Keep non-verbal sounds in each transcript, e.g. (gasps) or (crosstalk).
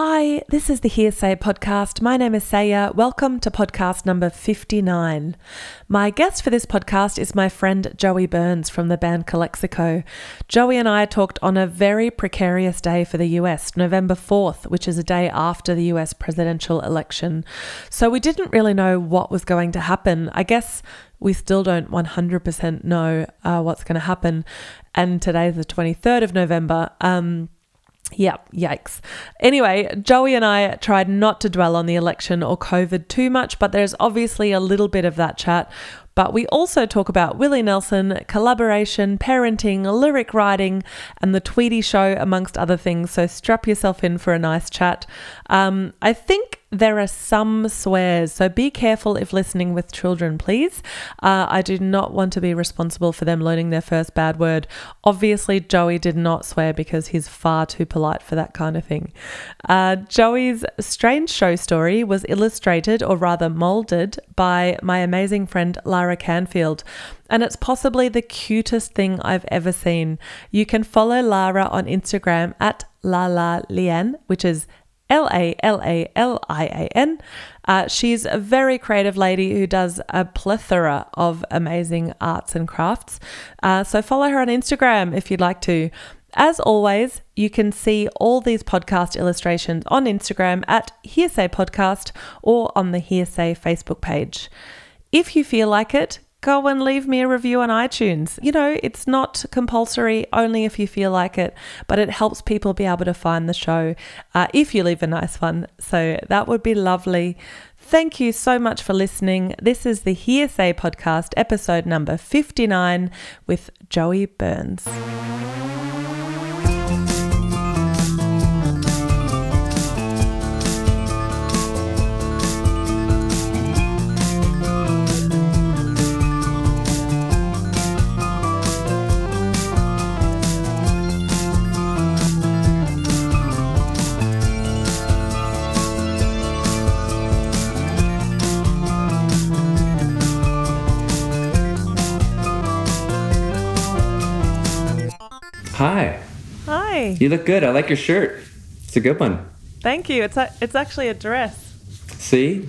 Hi, this is the Hearsay podcast. My name is Saya. Welcome to podcast number 59. My guest for this podcast is my friend Joey Burns from the band Calexico. Joey and I talked on a very precarious day for the US, November 4th, which is a day after the US presidential election. So we didn't really know what was going to happen. I guess we still don't 100% know uh, what's going to happen. And today's the 23rd of November. Um, yeah, yikes. Anyway, Joey and I tried not to dwell on the election or COVID too much, but there's obviously a little bit of that chat. But we also talk about Willie Nelson, collaboration, parenting, lyric writing, and the Tweety Show, amongst other things. So strap yourself in for a nice chat. Um, I think there are some swears, so be careful if listening with children, please. Uh, I do not want to be responsible for them learning their first bad word. Obviously, Joey did not swear because he's far too polite for that kind of thing. Uh, Joey's strange show story was illustrated, or rather molded, by my amazing friend Lara Canfield and it's possibly the cutest thing I've ever seen. You can follow Lara on Instagram at Lala Lian, which is L A L A L I A N. Uh, she's a very creative lady who does a plethora of amazing arts and crafts. Uh, so follow her on Instagram if you'd like to. As always, you can see all these podcast illustrations on Instagram at Hearsay Podcast or on the Hearsay Facebook page. If you feel like it, go and leave me a review on iTunes. You know, it's not compulsory, only if you feel like it, but it helps people be able to find the show uh, if you leave a nice one. So that would be lovely. Thank you so much for listening. This is the Hearsay Podcast, episode number 59 with Joey Burns. You look good. I like your shirt. It's a good one. Thank you. It's a, it's actually a dress. See?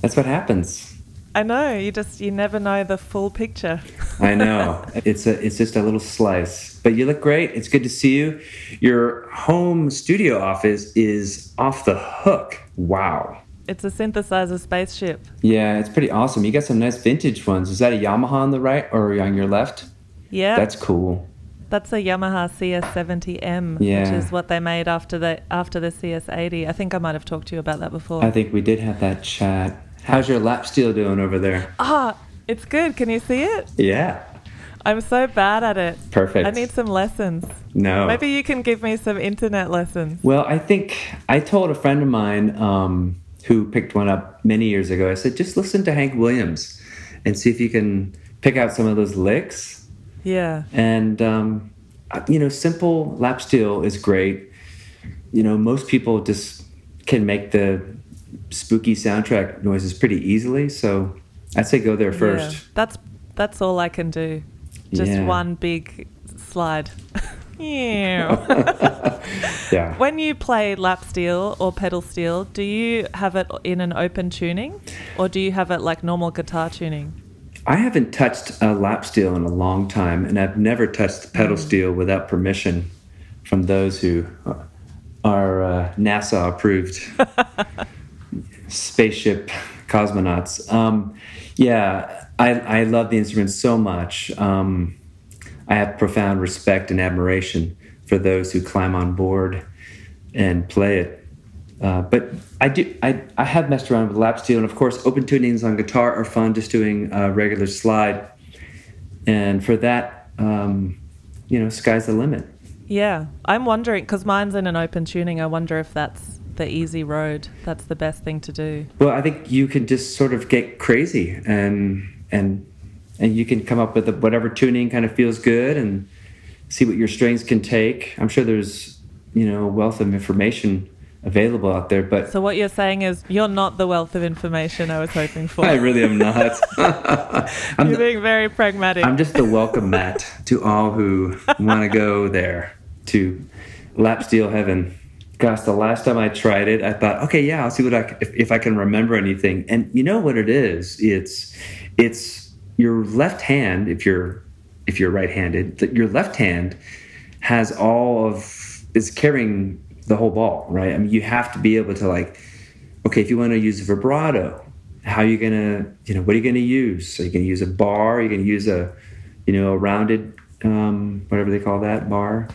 That's what happens. I know. You just you never know the full picture. I know. (laughs) It's a it's just a little slice. But you look great. It's good to see you. Your home studio office is off the hook. Wow. It's a synthesizer spaceship. Yeah, it's pretty awesome. You got some nice vintage ones. Is that a Yamaha on the right or on your left? Yeah. That's cool. That's a Yamaha CS70M, Yeah. which is what they made after the after the CS80. I think I might have talked to you about that before. I think we did have that chat. How's your lap steel doing over there? Ah, it's good. Can you see it? Yeah. I'm so bad at it. Perfect. I need some lessons. No. Maybe you can give me some internet lessons. Well, I think I told a friend of mine um, who picked one up many years ago. I said, just listen to Hank Williams and see if you can pick out some of those licks. Yeah. And um, you know, simple lap steel is great. You know, most people just can make the spooky soundtrack noises pretty easily. So I'd say go there first. Yeah. That's that's all I can do. Just Yeah. one big slide. (laughs) yeah. (laughs) Yeah. When you play lap steel or pedal steel, do you have it in an open tuning or do you have it like normal guitar tuning? I haven't touched a lap steel in a long time, and I've never touched pedal steel without permission from those who are uh, NASA approved (laughs) spaceship cosmonauts. Um, yeah, I, I love the instrument so much. Um, I have profound respect and admiration for those who climb on board and play it. Uh, but I do. I, I have messed around with lap steel, and of course, open tunings on guitar are fun. Just doing a regular slide, and for that, um, you know, sky's the limit. Yeah. I'm wondering because mine's in an open tuning. I wonder if that's the easy road. That's the best thing to do. Well, I think you can just sort of get crazy, and and and you can come up with whatever tuning kind of feels good, and see what your strings can take. I'm sure there's you know a wealth of information available out there, but So what you're saying is you're not the wealth of information I was hoping for. (laughs) I really am not. (laughs) (laughs) I'm, You're the- being very pragmatic. I'm just the welcome mat to all who want to go there to lap steel heaven. gosh, the last time I tried it, I thought, okay, yeah, I'll see what I if, if I can remember anything. And you know what it is? It's it's your left hand if you're if you're right-handed, that your left hand has all of is carrying the whole ball, right? I mean, you have to be able to like, okay, if you want to use vibrato, how are you gonna, you know, what are you gonna use? Are you gonna use a bar? Are you gonna use a, you know, a rounded, um, whatever they call that bar?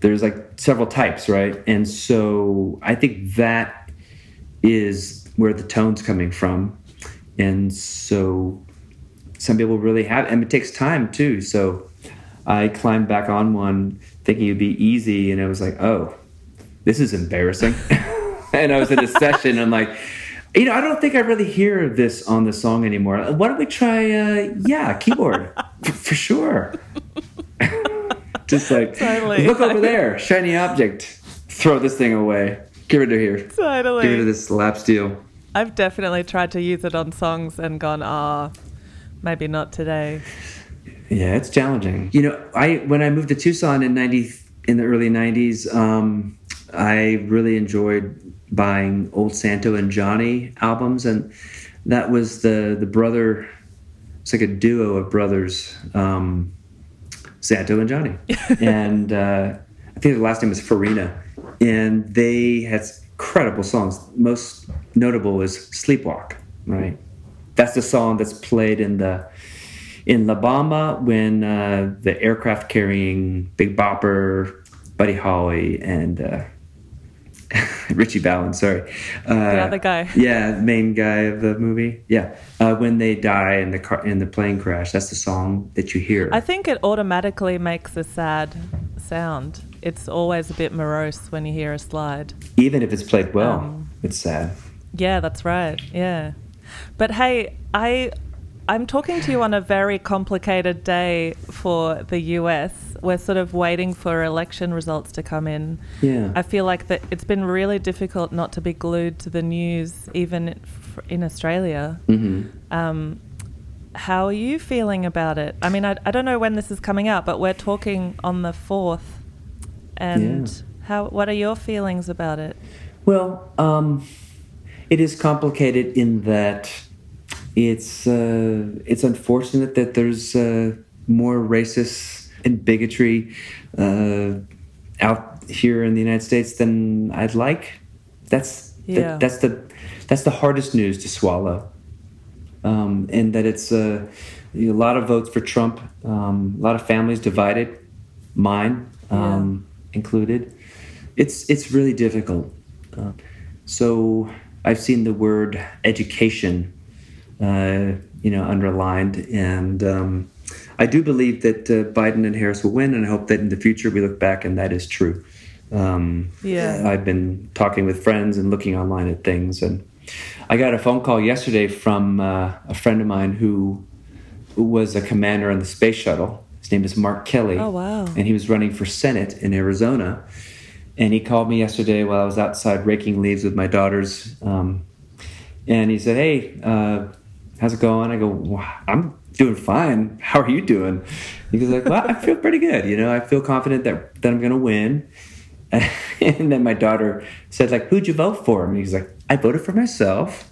There's like several types, right? And so I think that is where the tone's coming from. And so some people really have, and it takes time too. So I climbed back on one thinking it'd be easy, and I was like, oh, this is embarrassing. (laughs) and I was in a session, I'm like, you know, I don't think I really hear this on the song anymore. Why don't we try, uh, yeah, keyboard (laughs) for, for sure. (laughs) Just like, totally. look over there, shiny object. Throw this thing away. Get rid of here. Totally. Get rid of this lap steel. I've definitely tried to use it on songs and gone, ah, oh, maybe not today. Yeah, it's challenging. You know, I when I moved to Tucson in ninety in the early '90s, um, I really enjoyed buying old Santo and Johnny albums, and that was the the brother. It's like a duo of brothers, um, Santo and Johnny, (laughs) and uh, I think the last name is Farina, and they had incredible songs. Most notable was "Sleepwalk." Right, that's the song that's played in the in La Bamba when uh, the aircraft carrying Big Bopper, Buddy Holly, and uh, (laughs) Ritchie Valens, sorry. Uh, the other guy. (laughs) Yeah, main guy of the movie. Yeah, uh, when they die in the car in the plane crash, that's the song that you hear. I think it automatically makes a sad sound. It's always a bit morose when you hear a slide. Even if it's played well, um, it's sad. Yeah, that's right. Yeah, but hey, I I'm talking to you on a very complicated day for the US. We're sort of waiting for election results to come in. Yeah. I feel like that it's been really difficult not to be glued to the news, even in Australia. Mm-hmm. Um, how are you feeling about it? I mean, I, I don't know when this is coming out, but we're talking on the 4th. And yeah. how? what are your feelings about it? Well, um, it is complicated in that it's uh, it's unfortunate that there's uh, more racist and bigotry uh, out here in the United States than I'd like. That's yeah. the, that's the that's the hardest news to swallow, um, and that it's uh, a lot of votes for Trump, um, a lot of families divided, mine um, yeah. included. It's it's really difficult. Uh, so I've seen the word education uh, you know, underlined. And um, I do believe that uh, Biden and Harris will win, and I hope that in the future we look back and that is true. Um, yeah, I've been talking with friends and looking online at things, and I got a phone call yesterday from uh, a friend of mine who, who was a commander on the space shuttle. His name is Mark Kelly. Oh wow! And he was running for Senate in Arizona. And he called me yesterday while I was outside raking leaves with my daughters. Um, and he said, "Hey, uh, how's it going? I go, I'm doing fine. How are you doing? He goes like, well, I feel pretty good. You know, I feel confident that, that I'm going to win. (laughs) And then my daughter said like, who'd you vote for? And he's like, I voted for myself.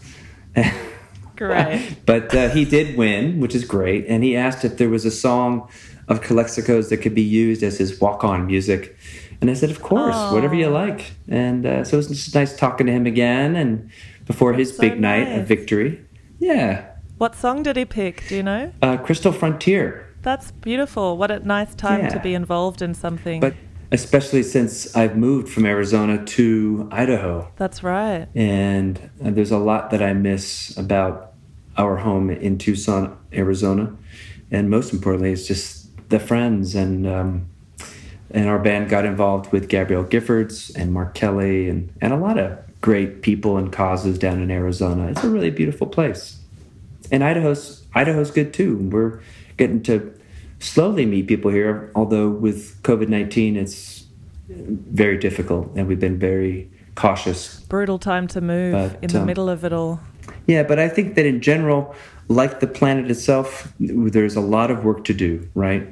(laughs) Great. but uh, he did win, which is great. And he asked if there was a song of Calexico's that could be used as his walk-on music. And I said, of course, Aww. whatever you like. And uh, so it was just nice talking to him again and before his so big nice. night of victory. Yeah. What song did he pick? Do you know? Uh, Crystal Frontier. That's beautiful. What a nice time yeah. to be involved in something. But especially since I've moved from Arizona to Idaho. That's right. And uh, there's a lot that I miss about our home in Tucson, Arizona. And most importantly, it's just the friends and um, and our band got involved with Gabrielle Giffords and Mark Kelly and, and a lot of great people and causes down in Arizona. It's a really beautiful place and Idaho's Idaho's good too. We're getting to slowly meet people here, although with COVID nineteen, it's very difficult, and we've been very cautious. Brutal time to move but, in the um, middle of it all. Yeah, but I think that in general, like the planet itself, there's a lot of work to do. Right,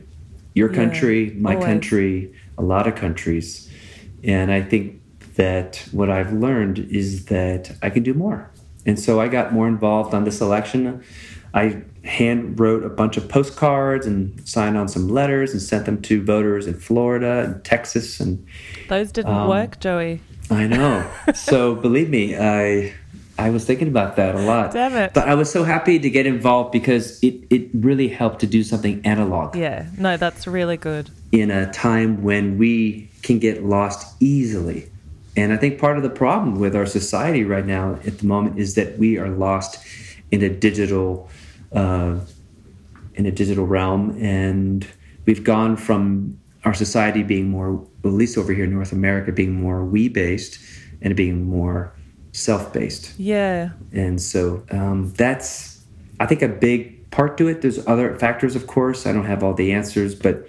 your country, my always. country, a lot of countries, and I think that what I've learned is that I can do more. And so I got more involved on this election. I hand wrote a bunch of postcards and signed on some letters and sent them to voters in Florida and Texas and those didn't um, work, Joey. I know. (laughs) so believe me, I I was thinking about that a lot. Damn it. But I was so happy to get involved because it, it really helped to do something analog. Yeah, no, that's really good. In a time when we can get lost easily. And I think part of the problem with our society right now at the moment is that we are lost in a digital uh, in a digital realm, and we've gone from our society being more, at least over here in North America, being more we based and being more self based. Yeah. And so um, that's, I think, a big part to it. There's other factors, of course. I don't have all the answers, but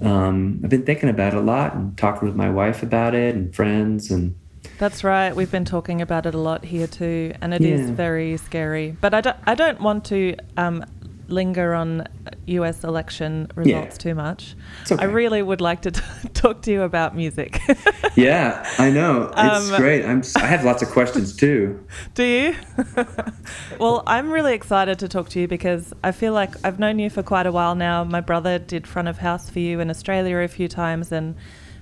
um, I've been thinking about it a lot and talking with my wife about it and friends and. That's right. We've been talking about it a lot here too, and it yeah. is very scary. But I don't, I don't want to um, linger on US election results yeah. too much. Okay. I really would like to t- (laughs) talk to you about music. (laughs) yeah, I know. It's um, great. I'm I have lots of questions too. (laughs) Do you? well, I'm really excited to talk to you because I feel like I've known you for quite a while now. My brother did front of house for you in Australia a few times and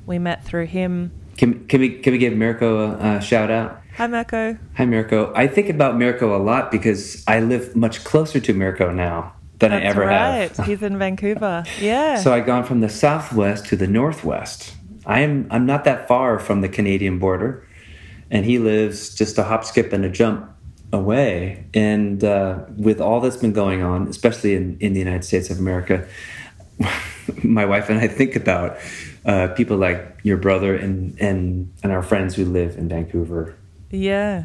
we met through him. Can, can we can we give Mirko a, a shout out? Hi, Mirko. Hi, Mirko. I think about Mirko a lot because I live much closer to Mirko now than That's I ever right. have. (laughs) He's in Vancouver. Yeah. So I've gone from the southwest to the northwest. I am I'm not that far from the Canadian border, and he lives just a hop, skip, and a jump away. And uh, with all that's been going on, especially in, in the United States of America, (laughs) my wife and I think about uh, people like your brother and, and and our friends who live in Vancouver yeah.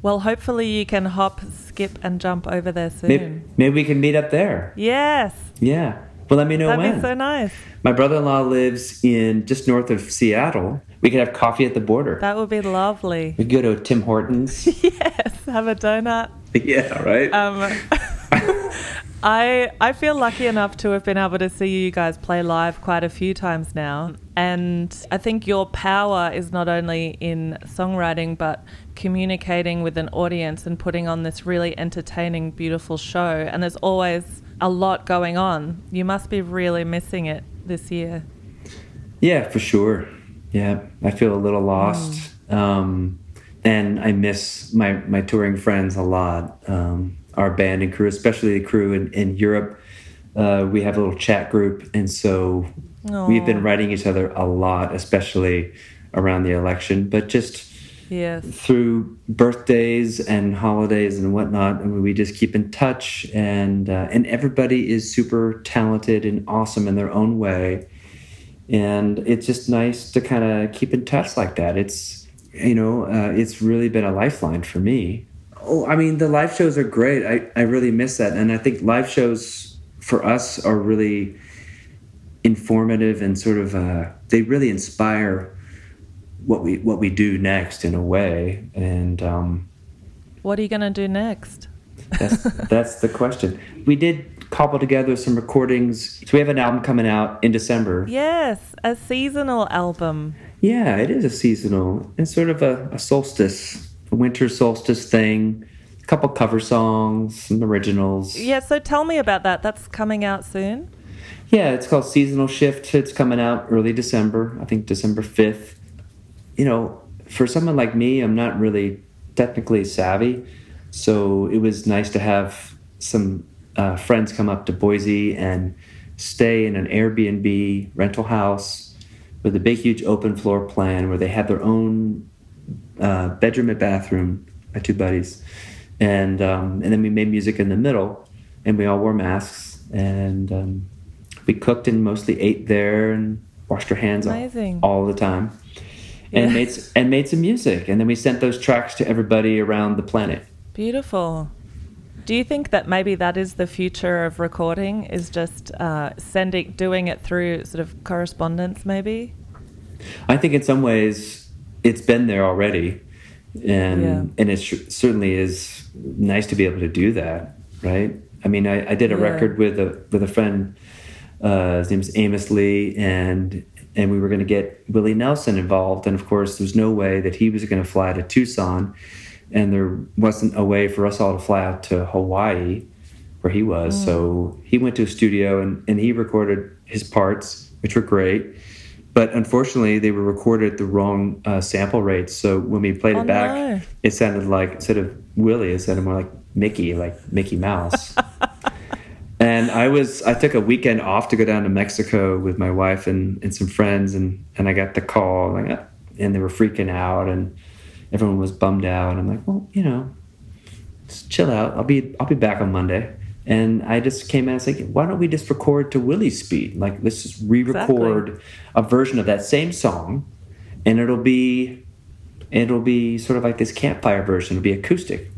Well, hopefully you can hop, skip, and jump over there soon. Maybe, maybe we can meet up there. Yes. Yeah. Well, let me know That'd when. That'd be so nice. My brother-in-law lives in just north of Seattle. We could have coffee at the border. That would be lovely. We could go to Tim Hortons. (laughs) yes, have a donut. (laughs) yeah, right. Um, (laughs) (laughs) I I feel lucky enough to have been able to see you guys play live quite a few times now. And I think your power is not only in songwriting but communicating with an audience and putting on this really entertaining, beautiful show. And there's always a lot going on. You must be really missing it this year. Yeah, for sure. Yeah, I feel a little lost. Mm. Um, and I miss my, my touring friends a lot. Um, our band and crew, especially the crew in, in Europe. Uh, we have a little chat group, and so Aww. we've been writing each other a lot, especially around the election, but just yes. through birthdays and holidays and whatnot. I mean, we just keep in touch, and uh, and everybody is super talented and awesome in their own way, and it's just nice to kind of keep in touch like that. It's you know, uh, it's really been a lifeline for me Oh, I mean, the live shows are great. I, I really miss that. And I think live shows for us are really informative and sort of, uh, they really inspire what we, what we do next in a way. And, um, what are you going to do next? that's, (laughs) that's the question. We did cobble together some recordings. So we have an album coming out in December. Yes, a seasonal album. Yeah, it is a seasonal. It's sort of a, a solstice winter solstice thing, a couple cover songs, some originals. Yeah, so tell me about that. That's coming out soon. Yeah, it's called Seasonal Shift. It's coming out early December, I think December 5th. You know, for someone like me, I'm not really technically savvy. So it was nice to have some uh, friends come up to Boise and stay in an Airbnb rental house with a big, huge open floor plan where they had their own uh, bedroom and bathroom, my two buddies, and um, and then we made music in the middle, and we all wore masks, and um, we cooked and mostly ate there and washed our hands all, all, the time, and made and made some music, and then we sent those tracks to everybody around the planet. Beautiful. Do you think that maybe that is the future of recording? Is just uh, sending, doing it through sort of correspondence, maybe? I think in some ways it's been there already, and yeah. and it certainly is nice to be able to do that, right? I mean, I, I did a yeah. record with a with a friend. Uh, his name's Amos Lee, and and we were going to get Willie Nelson involved. And of course, there's no way that he was going to fly to Tucson, and there wasn't a way for us all to fly out to Hawaii, where he was. Mm. So he went to a studio and, and he recorded his parts, which were great. But unfortunately, they were recorded at the wrong uh, sample rates. So when we played oh, it back, no. it sounded like instead of Willie, it sounded more like Mickey, like Mickey Mouse. (laughs) and I was I took a weekend off to go down to Mexico with my wife and, and some friends, and and I got the call, like, uh, and they were freaking out, and everyone was bummed out. And I'm like, well, you know, just chill out. I'll be I'll be back on Monday. And I just came out and said, why don't we just record to Willie's speed? Like, let's just re-record exactly. a version of that same song, and it'll be it'll be sort of like this campfire version. It'll be acoustic,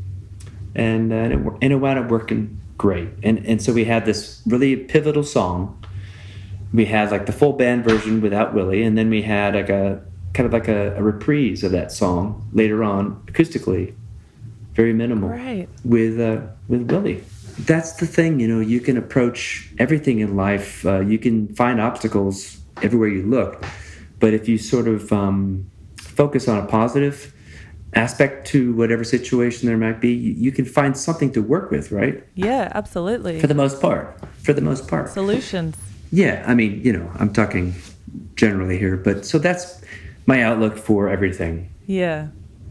and uh, and, it, and it wound up working great. And and so we had this really pivotal song. We had like the full band version without Willie, and then we had like a kind of like a, a reprise of that song later on acoustically, very minimal, right. with uh, with Willie that's the thing, you know, you can approach everything in life. Uh, you can find obstacles everywhere you look. But if you sort of um, focus on a positive aspect to whatever situation there might be, you, you, can find something to work with, right? Yeah, absolutely. For the most part. For the most part. Solutions. Yeah, I mean, you know, I'm talking generally here, but so that's my outlook for everything. Yeah.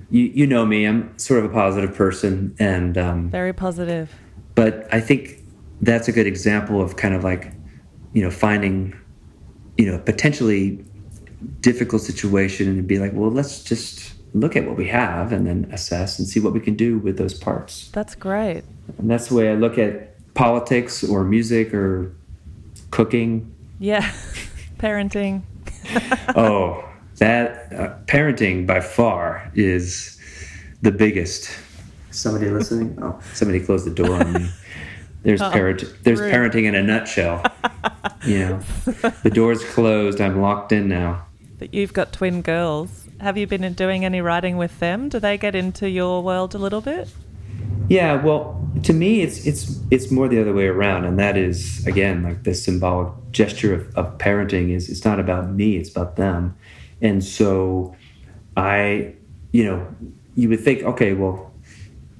You, you know me, I'm sort of a positive person and um, very positive but I think that's a good example of kind of like, you know, finding, you know, potentially difficult situation and be like, well, let's just look at what we have and then assess and see what we can do with those parts. That's great. And that's the way I look at politics or music or cooking. Yeah, (laughs) parenting. (laughs) oh, that uh, parenting by far is the biggest Somebody listening? Oh, somebody closed the door on me. There's oh, parent. There's rude. parenting in a nutshell. (laughs) you know, the door's closed. I'm locked in now. But you've got twin girls. Have you been doing any writing with them? Do they get into your world a little bit? Yeah, well, to me, it's it's it's more the other way around, and that is again like the symbolic gesture of, of parenting is it's not about me, it's about them, and so I, you know, you would think, okay, well,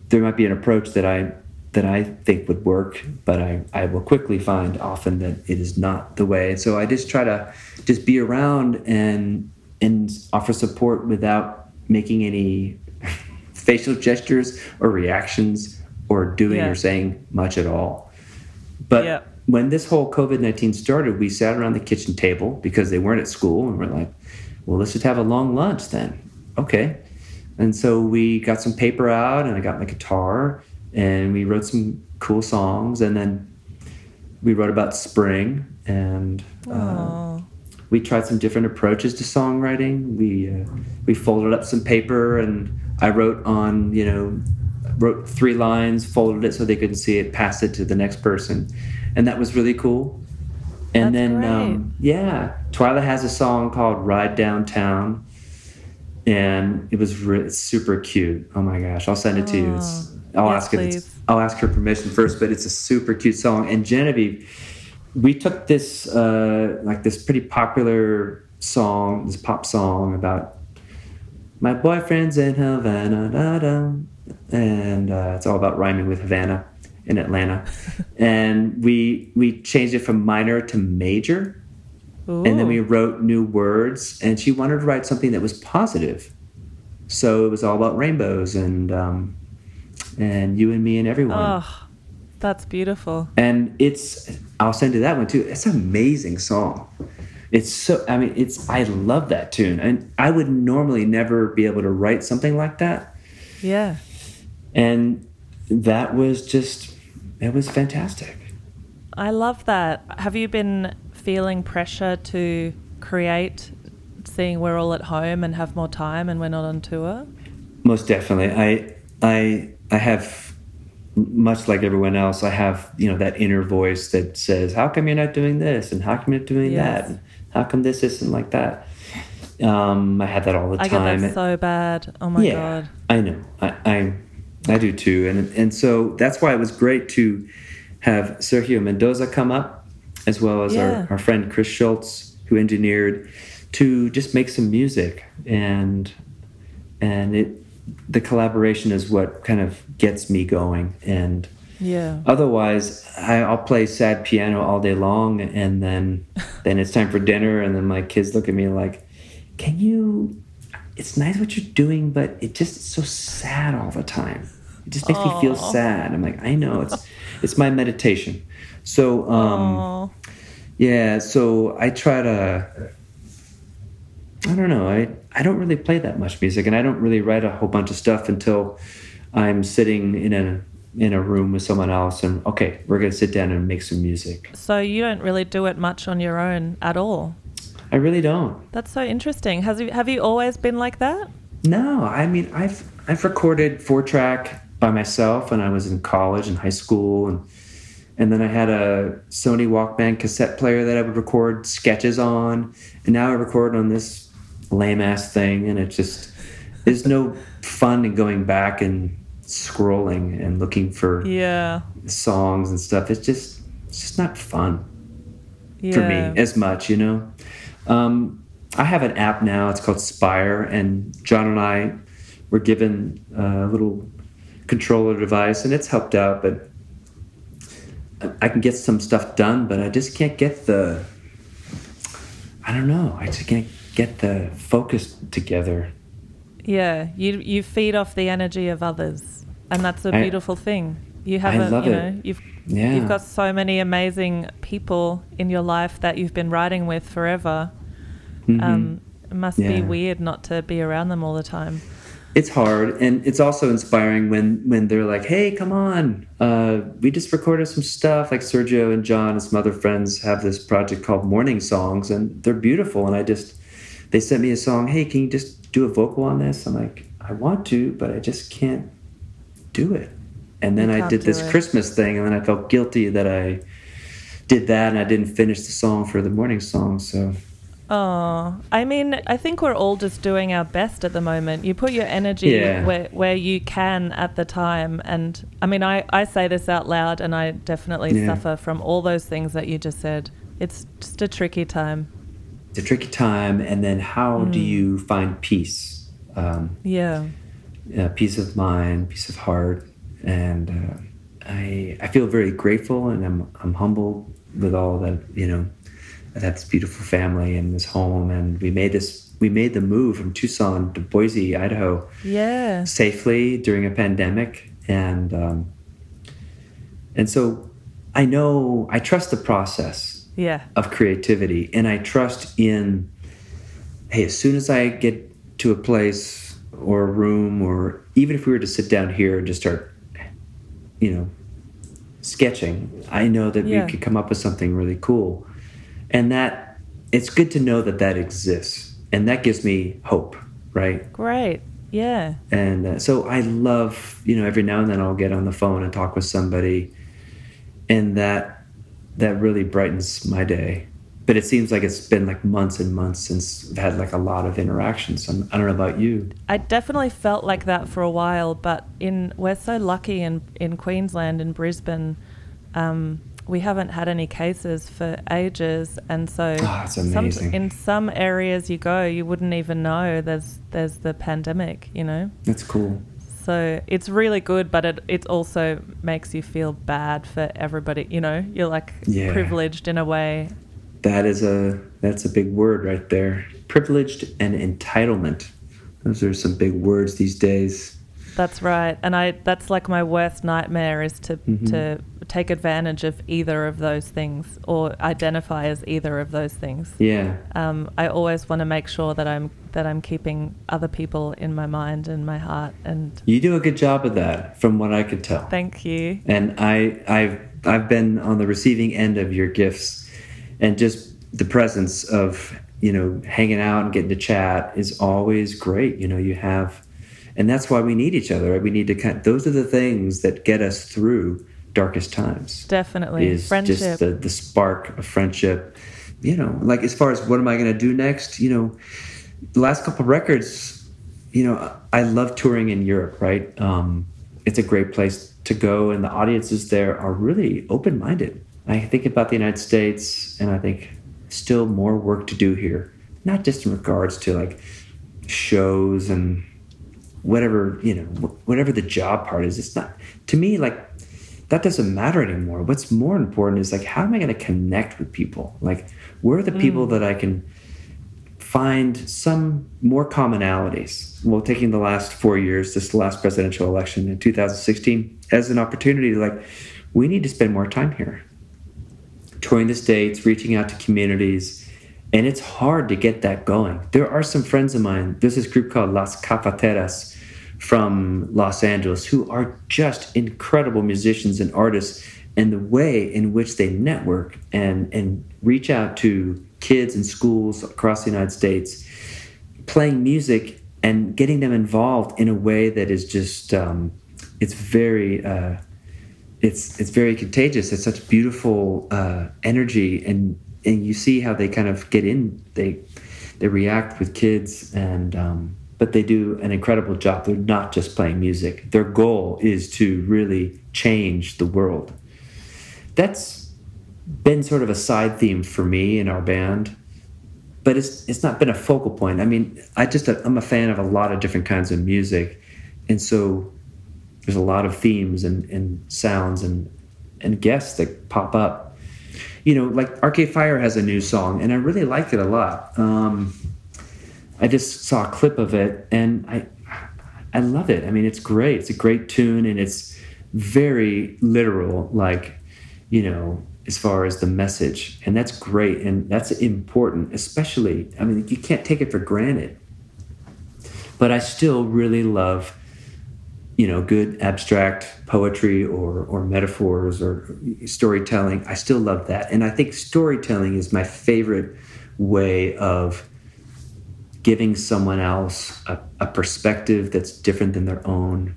there might be an approach that I that I think would work, but I, I will quickly find often that it is not the way. So I just try to just be around and and offer support without making any (laughs) facial gestures or reactions or doing yeah. or saying much at all. But yeah. when this whole COVID 19 started, we sat around the kitchen table because they weren't at school and we're like, well, let's just have a long lunch then. Okay. And so we got some paper out and I got my guitar and we wrote some cool songs. And then we wrote about spring and uh, we tried some different approaches to songwriting. We, uh, we folded up some paper and I wrote on, you know, wrote three lines, folded it so they couldn't see it, passed it to the next person. And that was really cool. And That's then, um, yeah, Twyla has a song called Ride Downtown and it was re- super cute. Oh my gosh, I'll send it to you. It's, I'll yes, ask it. I'll ask her permission first, but it's a super cute song. And Genevieve, we took this uh, like this pretty popular song, this pop song about my boyfriend's in Havana, da, da, and uh, it's all about rhyming with Havana in Atlanta. (laughs) and we we changed it from minor to major Ooh. And then we wrote new words, and she wanted to write something that was positive. So it was all about rainbows and um, and you and me and everyone. Oh, that's beautiful. And it's I'll send you that one too. It's an amazing song. It's so I mean it's I love that tune, and I would normally never be able to write something like that. Yeah. And that was just it was fantastic. I love that. Have you been feeling pressure to create, seeing we're all at home and have more time and we're not on tour? Most definitely. I I I have much like everyone else, I have, you know, that inner voice that says, How come you're not doing this? And how come you're not doing yes. that? And how come this isn't like that? Um, I had that all the I time. I get that so bad. Oh my yeah, god. I know. I, I I do too. And and so that's why it was great to have Sergio Mendoza come up as well as yeah. our, our friend Chris Schultz, who engineered to just make some music. And and it the collaboration is what kind of gets me going. And Yeah. otherwise I, i'll play sad piano all day long and then (laughs) then it's time for dinner and then my kids look at me like can you it's nice what you're doing but it just it's so sad all the time. It just makes me feel sad. I'm like i know it's it's my meditation so um yeah, so I try to. I don't know. I I don't really play that much music, and I don't really write a whole bunch of stuff until I'm sitting in a in a room with someone else, and okay, we're gonna sit down and make some music. So you don't really do it much on your own at all. I really don't. That's so interesting. Has you have you always been like that? No, I mean I've I've recorded four track by myself when I was in college and high school, and and then I had a Sony Walkman cassette player that I would record sketches on, and now I record on this lame ass thing, and it just there's no fun in going back and scrolling and looking for Yeah. songs and stuff. It's just it's just not fun Yeah. for me as much, you know. Um, I have an app now. It's called Spire, and John and I were given a little controller device, and it's helped out. But I- I can get some stuff done, but I just can't get the. I don't know. I just can't get the focus together. Yeah. You you feed off the energy of others, and that's a beautiful thing. You have I a love you it. know you've Yeah. you've got so many amazing people in your life that you've been writing with forever. Mhm. Um, it must be weird not to be around them all the time. It's hard and it's also inspiring when when they're like hey come on uh, we just recorded some stuff. Like sergio and john and some other friends have this project called morning songs and they're beautiful and i just they sent me a song hey can you just do a vocal on this? I'm like i want to but i just can't do it. And then i did this it. christmas thing and then i felt guilty that i did that and i didn't finish the song for the morning song so Oh, I mean, I think we're all just doing our best at the moment. You put your energy Yeah. where, where you can at the time. And I mean, I, I say this out loud, and I definitely Yeah. suffer from all those things that you just said. It's just a tricky time. it's a tricky time and then how do you find peace um, Yeah. uh, peace of mind, peace of heart, and uh, I I feel very grateful and I'm I'm humbled with all that you know that this beautiful family and this home and we made this we made the move from Tucson to Boise, Idaho, Yeah. safely during a pandemic and um, and so I know I trust the process Yeah. of creativity and i trust in hey as soon as i get to a place or a room or even if we were to sit down here and just start you know sketching i know that Yeah. we could come up with something really cool and that it's good to know that that exists and that gives me hope right Great. Yeah. and uh, so I love, you know, every now and then I'll get on the phone and talk with somebody, and that that really brightens my day. But it seems like it's been like months and months since I've had like a lot of interactions. So I don't know about you. I definitely felt like that for a while, but in we're so lucky in in Queensland in Brisbane, um, we haven't had any cases for ages, and so Oh, some- in some areas you go, you wouldn't even know there's there's the pandemic, you know. That's cool. So it's really good, but it it also makes you feel bad for everybody. You know, you're like Yeah. privileged in a way. That is a that's a big word right there. Privileged and entitlement. Those are some big words these days. That's right, and I that's like my worst nightmare is to Mhm. to take advantage of either of those things or identify as either of those things. Yeah. Um, I always want to make sure that I'm that I'm keeping other people in my mind and my heart. And You do a good job of that, from what I could tell. thank you. and I I've I've been on the receiving end of your gifts, and just the presence of you know hanging out and getting to chat is always great. You know, you have, and that's why we need each other. Right? We need to kind. Those are the things that get us through darkest times. Definitely Is friendship. just the the spark of friendship. You know, like as far as what am I going to do next? You know, the last couple of records. You know, I love touring in Europe. Right? Um, it's a great place to go, and the audiences there are really open minded. I think about the United States, and I think still more work to do here. not just in regards to like shows and whatever you know whatever the job part is it's not to me like that doesn't matter anymore. What's more important is like how am i going to connect with people? Like where are the people mm. that i can find some more commonalities? Well taking the last four years this last presidential election in 2016 as an opportunity to like we need to spend more time here. Touring the states reaching out to communities and it's hard to get that going. There are some friends of mine. There's this group called Las Cafeteras from Los Angeles who are just incredible musicians and artists. And the way in which they network and, and reach out to kids in schools across the United States, playing music and getting them involved in a way that is just, um, it's very, uh, it's it's very contagious. It's such beautiful uh, energy and and you see how they kind of get in. They they react with kids and um, but they do an incredible job. They're not just playing music. Their goal is to really change the world. That's been sort of a side theme for me in our band but it's it's not been a focal point. I mean i just i'm a fan of a lot of different kinds of music. And so there's a lot of themes and, and sounds and and guests that pop up you know, like Arcade Fire has a new song, and I really liked it a lot. Um, I just saw a clip of it, and I I love it. I mean, it's great. It's a great tune, and it's very literal, like you know, as far as the message, and that's great, and that's important, especially. I mean, you can't take it for granted. But I still really love you know good abstract poetry or or metaphors or storytelling. I still love that. And i think storytelling is my favorite way of giving someone else a, a perspective that's different than their own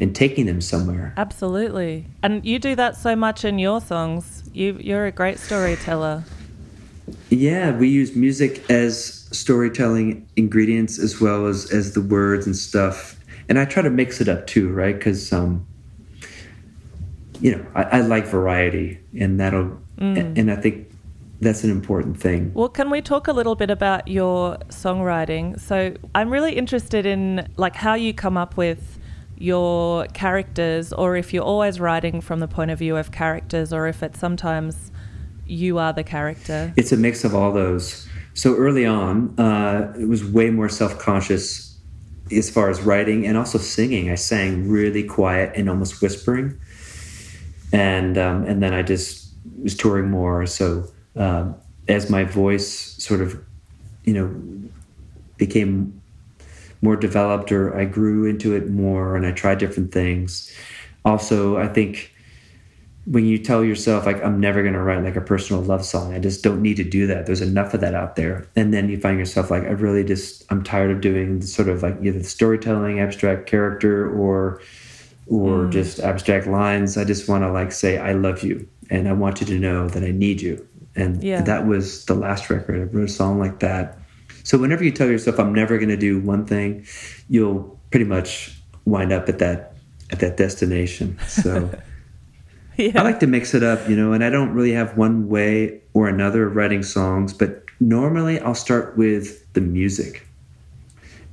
and taking them somewhere. Absolutely. And you do that so much in your songs. You you're a great storyteller. Yeah we use music as storytelling ingredients as well as as the words and stuff and I try to mix it up too, right? Because um, you know, I, I, like variety, and that'll, mm. and I think that's an important thing. Well, can we talk a little bit about your songwriting? So I'm really interested in like how you come up with your characters, or if you're always writing from the point of view of characters, or if it's sometimes you are the character. It's a mix of all those. So early on, uh, it was way more self conscious as far as writing and also singing. I sang really quiet and almost whispering, and um, and then I just was touring more. So um, as my voice sort of, you know, became more developed, or I grew into it more, and I tried different things. Also, I think when you tell yourself like i'm never going to write like a personal love song. I just don't need to do that. There's enough of that out there. And then you find yourself like i really just i'm tired of doing sort of like either storytelling abstract character or or mm. just abstract lines. I just want to like say i love you and i want you to know that i need you. And yeah. that was the last record. I wrote a song like that. So whenever you tell yourself i'm never going to do one thing you'll pretty much wind up at that at that destination. So (laughs) (laughs) Yeah. I like to mix it up, you know, and I don't really have one way or another of writing songs, but normally I'll start with the music.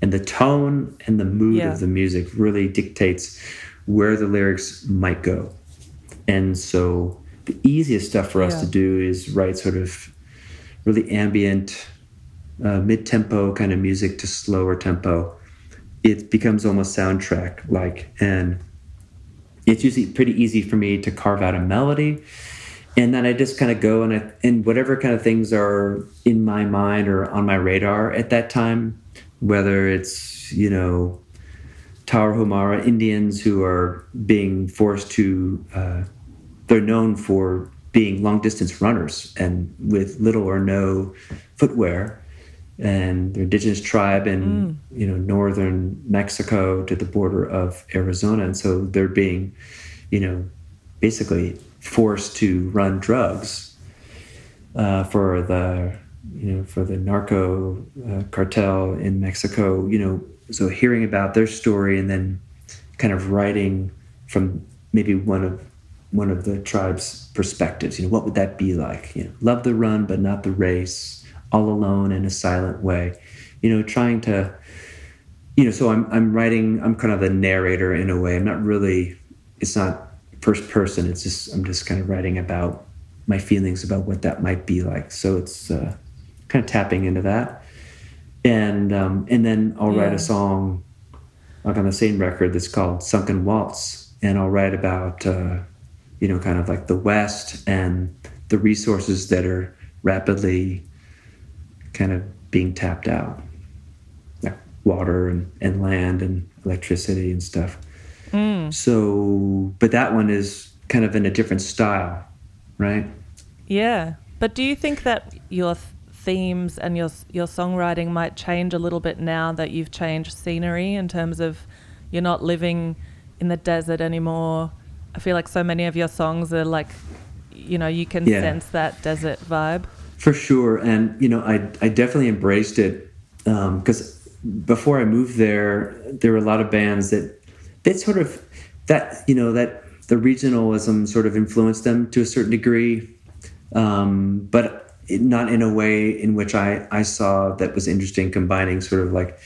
And the tone and the mood yeah. of the music really dictates where the lyrics might go. And so the easiest stuff for us yeah. to do is write sort of really ambient, uh, mid tempo kind of music to slower tempo. It becomes almost soundtrack like. And it's usually pretty easy for me to carve out a melody and then I just kind of go and I, and whatever kind of things are in my mind or on my radar at that time, whether it's you know Tarahumara Indians who are being forced to, uh, they're known for being long distance runners and with little or no footwear, and the indigenous tribe in mm. you know northern Mexico to the border of Arizona, and so they're being, you know, basically forced to run drugs uh, for the you know for the narco uh, cartel in Mexico. You know, so hearing about their story and then kind of writing from maybe one of one of the tribe's perspectives. You know, what would that be like? You know, love the run but not the race all alone in a silent way. You know, trying to, you know, so I'm I'm writing. I'm kind of the narrator in a way. I'm not really. It's not first person. It's just I'm just kind of writing about my feelings about what that might be like. So it's uh, kind of tapping into that, and um, and then I'll yeah. write a song like on the same record that's called Sunken Waltz, and I'll write about uh, you know kind of like the West and the resources that are rapidly kind of being tapped out, like water and, and land and electricity and stuff. Mm. So, but that one is kind of in a different style, right? Yeah. But do you think that your themes and your your songwriting might change a little bit now that you've changed scenery in terms of you're not living in the desert anymore? I feel like so many of your songs are like, you know, you can yeah. sense that desert vibe. For sure, and you know, I I definitely embraced it because um, before I moved there, there were a lot of bands that that sort of that you know that the regionalism sort of influenced them to a certain degree, um, but not in a way in which I I saw that was interesting, combining sort of like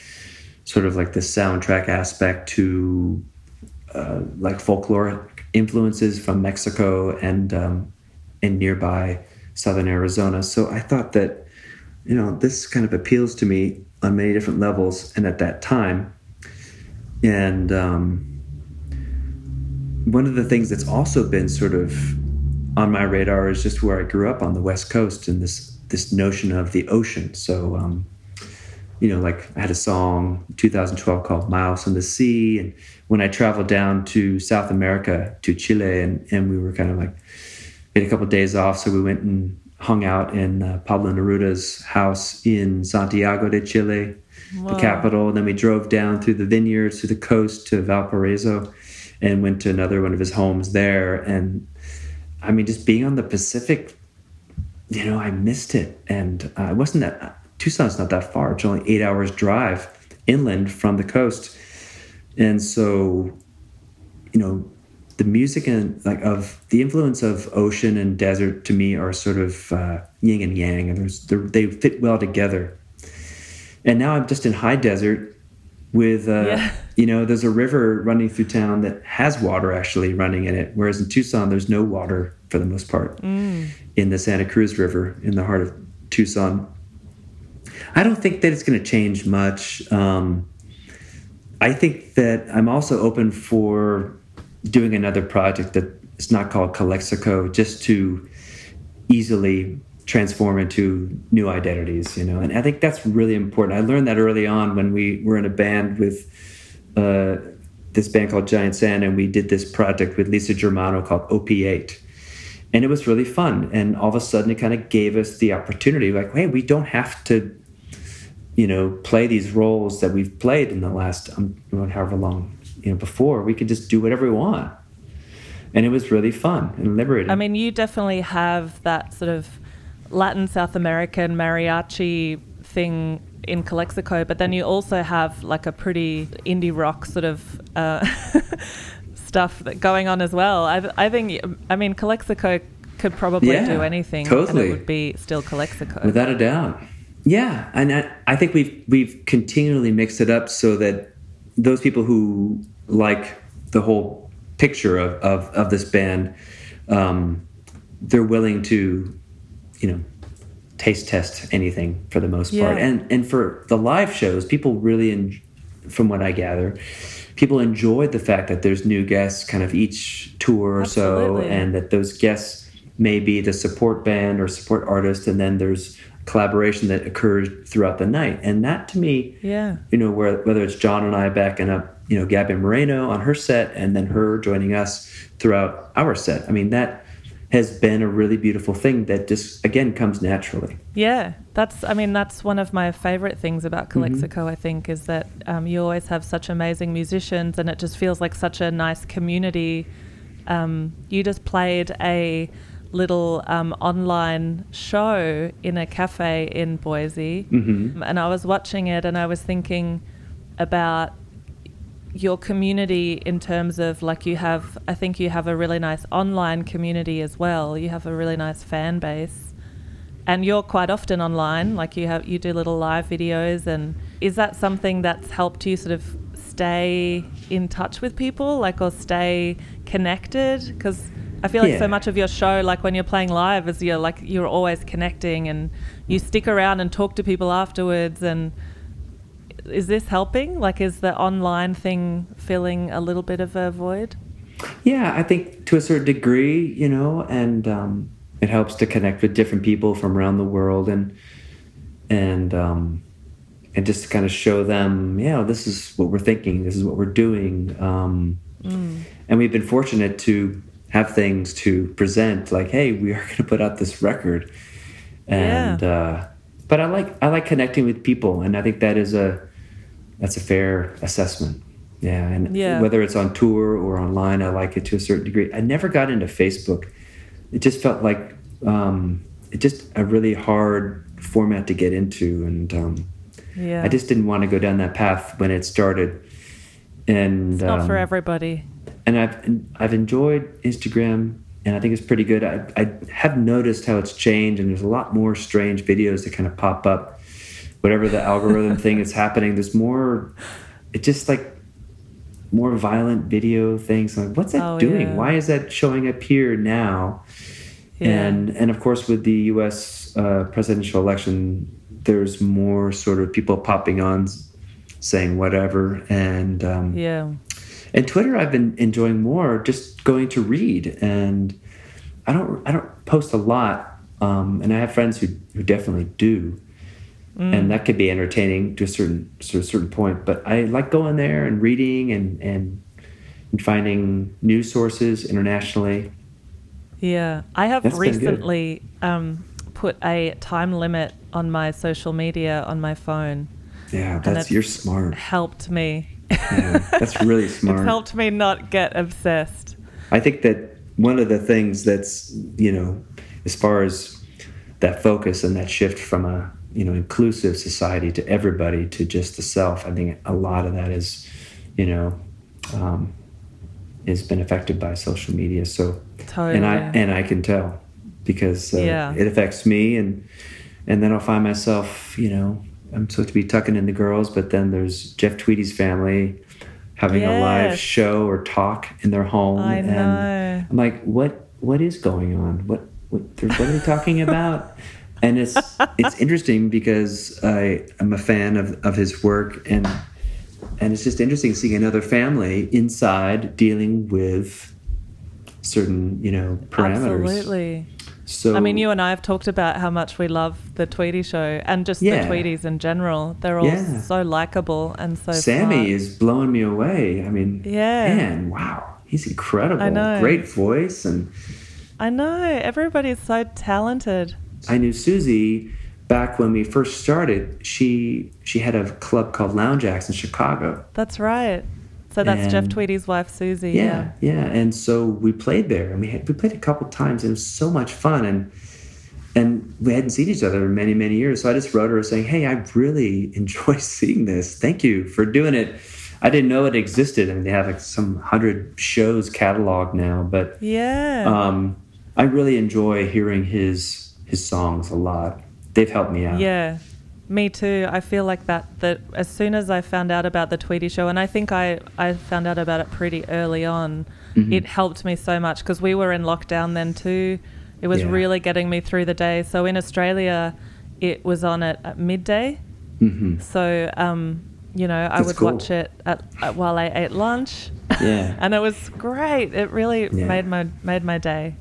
sort of like the soundtrack aspect to uh, like folklore influences from Mexico and um, and nearby southern Arizona. So I thought that you know this kind of appeals to me on many different levels, and at that time, and um, one of the things that's also been sort of on my radar is just where I grew up on the West Coast and this this notion of the ocean. So, um, you know, like I had a song 2012 called "Miles from the Sea," and when I traveled down to South America to Chile, and and we were kind of like we had a couple of days off, so we went and hung out in uh, Pablo Neruda's house in Santiago de Chile, Whoa. the capital. And then we drove down through the vineyards to the coast to Valparaiso, and went to another one of his homes there. And I mean, just being on the Pacific, you know, I missed it. And uh, it wasn't that Tucson's not that far. It's only eight hours drive inland from the coast. And so, you know, the music and like of the influence of ocean and desert to me are sort of uh, yin and yang, and they fit well together. And now I'm just in high desert with, uh, yeah. you know, there's a river running through town that has water actually running in it, whereas in Tucson there's no water for the most part mm. in the Santa Cruz River in the heart of Tucson. I don't think that it's going to change much. Um, I think that I'm also open for doing another project that is not called Calexico just to easily transform into new identities, you know. And I think that's really important. I learned that early on when we were in a band with uh, this band called Giant Sand, and we did this project with Lisa Germano called OP8. And it was really fun. And all of a sudden, it kind of gave us the opportunity like, hey, we don't have to, you know, play these roles that we've played in the last um, however long you know before we could just do whatever we want. And it was really fun and liberating. I mean you definitely have that sort of latin south american mariachi thing in calexico but then you also have like a pretty indie rock sort of uh, (laughs) stuff that going on as well. I, I think i mean calexico could probably yeah, do anything totally. and it would be still calexico. Without a doubt. Yeah and I, I think we've we've continually mixed it up so that those people who like the whole picture of, of, of this band, um, they're willing to, you know, taste test anything for the most yeah. part. And and for the live shows, people really, en- from what I gather, people enjoyed the fact that there's new guests kind of each tour or Absolutely. so, and that those guests may be the support band or support artist, and then there's collaboration that occurs throughout the night. And that to me, yeah, you know, where, whether it's John and I back backing up you know Gaby Moreno on her set, and then her joining us throughout our set. I mean that has been a really beautiful thing that just again comes naturally. Yeah, that's I mean that's one of my favorite things about. Calexico. Mm-hmm. I think is that um, you always have such amazing musicians, and it just feels like such a nice community. Um, you just played a little um, online show in a cafe in Boise, mm-hmm. and I was watching it, and I was thinking about your community in terms of like you have I think you have a really nice online community as well. You have a really nice fan base. and you're quite often online like you have you do little live videos and is that something that's helped you sort of stay in touch with people like or stay connected because I feel like Yeah. so much of your show, like when you're playing live, is you're like you're always connecting and you stick around and talk to people afterwards. And is this helping? Like, is the online thing filling a little bit of a void? Yeah, I think to a certain degree, you know, and um, it helps to connect with different people from around the world and and um, and just to kind of show them, yeah, this is what we're thinking, this is what we're doing, um, and we've been fortunate to have things to present, like, hey, we are (laughs) going to put out this record, and uh, but I like I like connecting with people, and I think that is a that's a fair assessment. Yeah, and Yeah. whether it's on tour or online, I like it to a certain degree. I never got into Facebook. It just felt like um, it just a really hard format to get into, and um, Yeah, I just didn't want to go down that path when it started. And it's not for um, everybody. And I've I've enjoyed Instagram, and I think it's pretty good. I, I have noticed how it's changed, and there's a lot more strange videos that kind of pop up. Whatever the algorithm (laughs) thing is happening, there's more. It just like more violent video things. I'm like, what's that Oh, doing? yeah. Why is that showing up here now? Yeah. And and of course, with the U.S. Uh, presidential election, there's more sort of people popping on, saying whatever, and um, yeah, and Twitter, I've been enjoying more just going to read, and I don't I don't post a lot, um, and I have friends who who definitely do, and that could be entertaining to a certain to a certain point. But I like going there and reading and and, and finding news sources internationally. yeah. I have That's recently um, put a time limit on my social media on my phone. Yeah, that's you're smart. Helped me. Yeah, that's really (laughs) It's smart. helped me not get obsessed. I think that one of the things that's you know, as far as that focus and that shift from a you know inclusive society to everybody to just the self, I think a lot of that is, you know, um, has been affected by social media. So, Totally. and I and I can tell because uh, Yeah. it affects me, and and then I'll find myself, you know, I'm supposed to be tucking in the girls, but then there's Jeff Tweedy's family having a live show or talk in their home, I and know. I'm like, what what is going on? What what, what are they talking about? And it's it's interesting because I am a fan of, of his work and and it's just interesting seeing another family inside dealing with certain you know parameters. Absolutely. So I mean, you and I have talked about how much we love the Tweedy show and just Yeah. the Tweedys in general. They're all Yeah. so likable and so Sammy smart. is blowing me away. I mean, Yeah. man, wow, he's incredible. I know. Great voice and. I know everybody's so talented. I knew Susie back when we first started. She she had a club called Lounge Acts in Chicago. That's right. So that's Jeff Tweedy's wife, Susie. Yeah, yeah. And so we played there, and we had, we played a couple times, and it was so much fun. And and we hadn't seen each other in many many years. So I just wrote her saying, "Hey, I really (laughs) enjoy seeing this. Thank you for doing it." I didn't know it existed. I mean, they have like some hundred shows cataloged now, but Yeah. um, I really enjoy hearing his his songs a lot. They've helped me out. Yeah, me too. I feel like that. That as soon as I found out about the Tweedy show, and I think I I found out about it pretty early on, Mm-hmm. it helped me so much because we were in lockdown then too. It was Yeah. really getting me through the day. So in Australia, it was on at, at midday. hmm So um, you know, I would cool. watch it at, at while I ate lunch. Yeah. (laughs) and it was great. It really Yeah. made my made my day.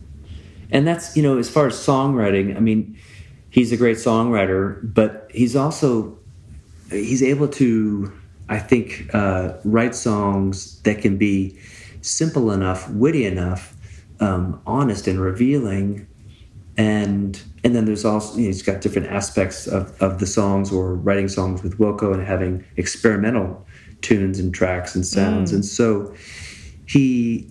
and that's you know as far as songwriting i mean he's a great songwriter but he's also he's able to i think uh, write songs that can be simple enough witty enough um, honest and revealing. And and then there's also you know, he's got different aspects of, of the songs or writing songs with wilco and having experimental tunes and tracks and sounds. And so he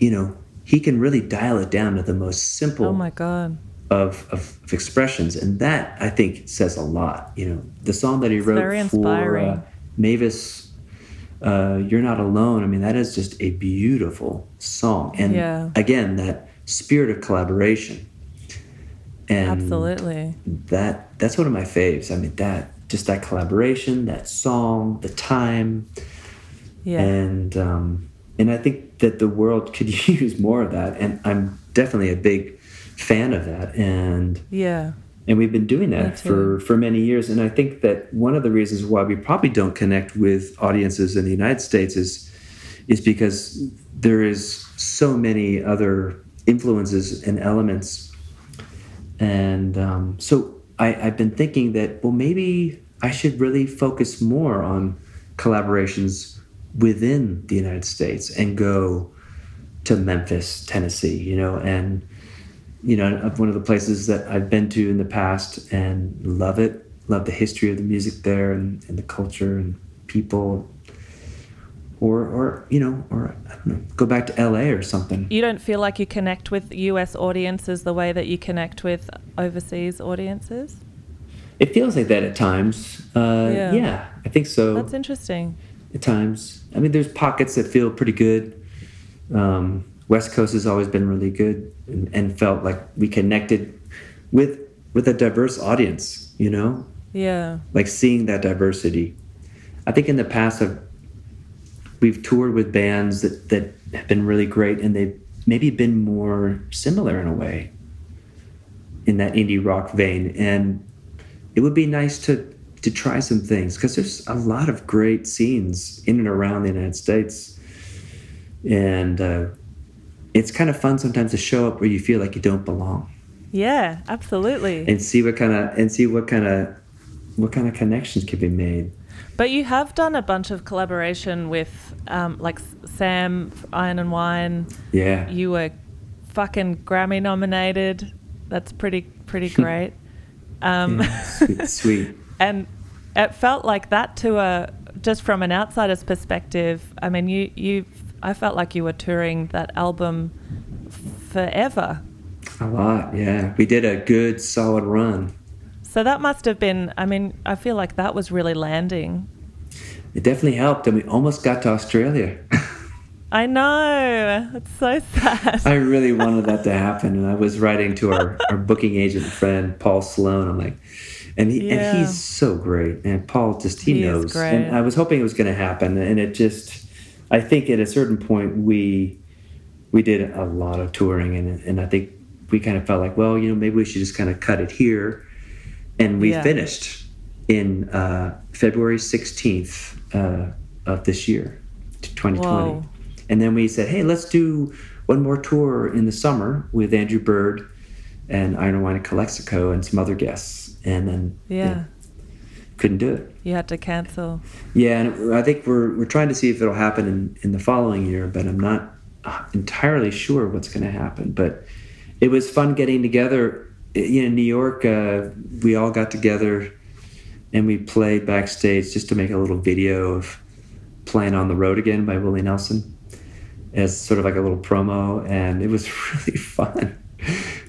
you know he can really dial it down to the most simple Oh my god. Of, of, of expressions and that i think says a lot you know the song that he wrote very for uh, mavis uh, you're not alone i mean that is just a beautiful song and Yeah. again that spirit of collaboration And Absolutely. That that's one of my faves. I mean that just that collaboration, that song, the time. Yeah. And um, and I think that the world could (laughs) use more of that. And I'm definitely a big fan of that. And yeah. And we've been doing that for, for many years. And I think that one of the reasons why we probably don't connect with audiences in the United States is is because there is so many other influences and elements. And um, so I, I've been thinking that, well, maybe I should really focus more on collaborations within the United States and go to Memphis, Tennessee, you know, and you know, one of the places that I've been to in the past and love it, love the history of the music there and, and the culture and people. Or, or you know, or I don't know, go back to LA or something. You don't feel like you connect with US audiences the way that you connect with overseas audiences? It feels like that at times. Uh, Yeah. yeah. I think so. That's interesting. at times. I mean, there's pockets that feel pretty good. Um, West Coast has always been really good and, and felt like we connected with with a diverse audience. You know, Yeah. like seeing that diversity. I think in the past, I've, we've toured with bands that that have been really great, and they've maybe been more similar in a way in that indie rock vein. And it would be nice to to try some things because there's a lot of great scenes in and around the United States, and uh, it's kind of fun sometimes to show up where you feel like you don't belong Yeah, absolutely. and see what kind of and see what kind of what kind of connections can be made. But you have done a bunch of collaboration with, um, like Sam, Iron and Wine. Yeah. You were fucking Grammy nominated. That's pretty pretty (laughs) great. Um, Yeah, sweet, (laughs) sweet. and it felt like that to a just from an outsider's perspective. I mean, you you I felt like you were touring that album forever. A lot, yeah. We did a good solid run. So that must have been. I mean, I feel like that was really landing. It definitely helped, and we almost got to Australia. (laughs) I know. It's so sad. I really wanted that to happen, and I was writing to our, our booking agent friend Paul Sloan. I'm like, and he Yeah. and he's so great, and Paul just he, He knows. great. And I was hoping it was going to happen, and it just. I think at a certain point we we did a lot of touring, and and I think we kind of felt like, well, you know, maybe we should just kind of cut it here, and we Yeah. finished in uh, February 16th uh, of this year, 2020. Whoa. And then we said, hey, let's do one more tour in the summer with Andrew Bird and Iron Wine and Calexico and some other guests. And then Yeah. Couldn't do it. You had to cancel. Yeah, and I think we're, we're trying to see if it'll happen in, in the following year, but I'm not entirely sure what's going to happen. But it was fun getting together. You know, in New York, uh, we all got together and we played backstage just to make a little video of playing on the road again by Willie Nelson as sort of like a little promo, and it was (laughs) really fun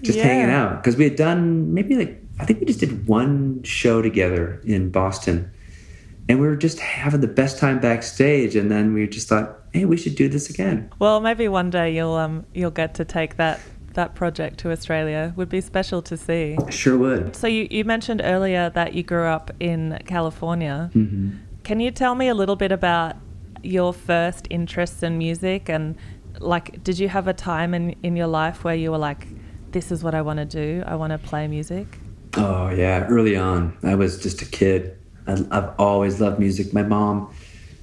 just hanging out because we had done maybe like I think we just did one show together in Boston, and we were just having the best time backstage, and then we just thought, hey, we should do this again. Well, maybe one day you'll um you'll get to take that that project to Australia. Would be special to see. Sure would. So you, you mentioned earlier that you grew up in California. hmm Can you tell me a little bit about your first interests in music and like did you have a time in, in your life where you were like, This is what I want to do, I want to play music? Oh yeah, early on, I was just a kid. I, I've always loved music. My mom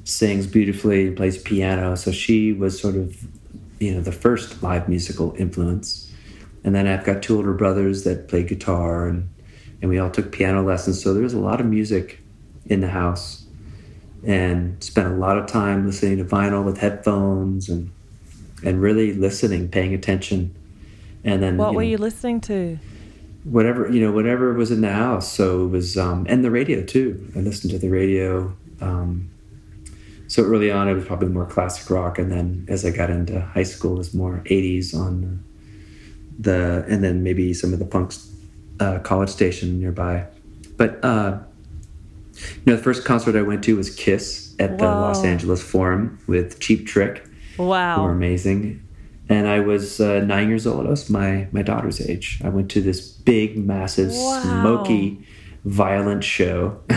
sings beautifully, plays piano, so she was sort of, you know, the first live musical influence. And then I've got two older brothers that play guitar, and and we all took piano lessons. So there was a lot of music in the house, and spent a lot of time listening to vinyl with headphones and and really listening, paying attention. And then What you were know, you listening to? Whatever you know whatever was in the house. So it was um and the radio too. I listened to the radio um so early on it was probably more classic rock. And then as i got into high school it was more 80s on the and then maybe some of the punks uh, college station nearby. But uh you know the first concert i went to was kiss at the los angeles forum with cheap trick wow. who were amazing. And I was uh, nine years old. I was my my daughter's age. I went to this big, massive, Wow. smoky, violent show. (laughs)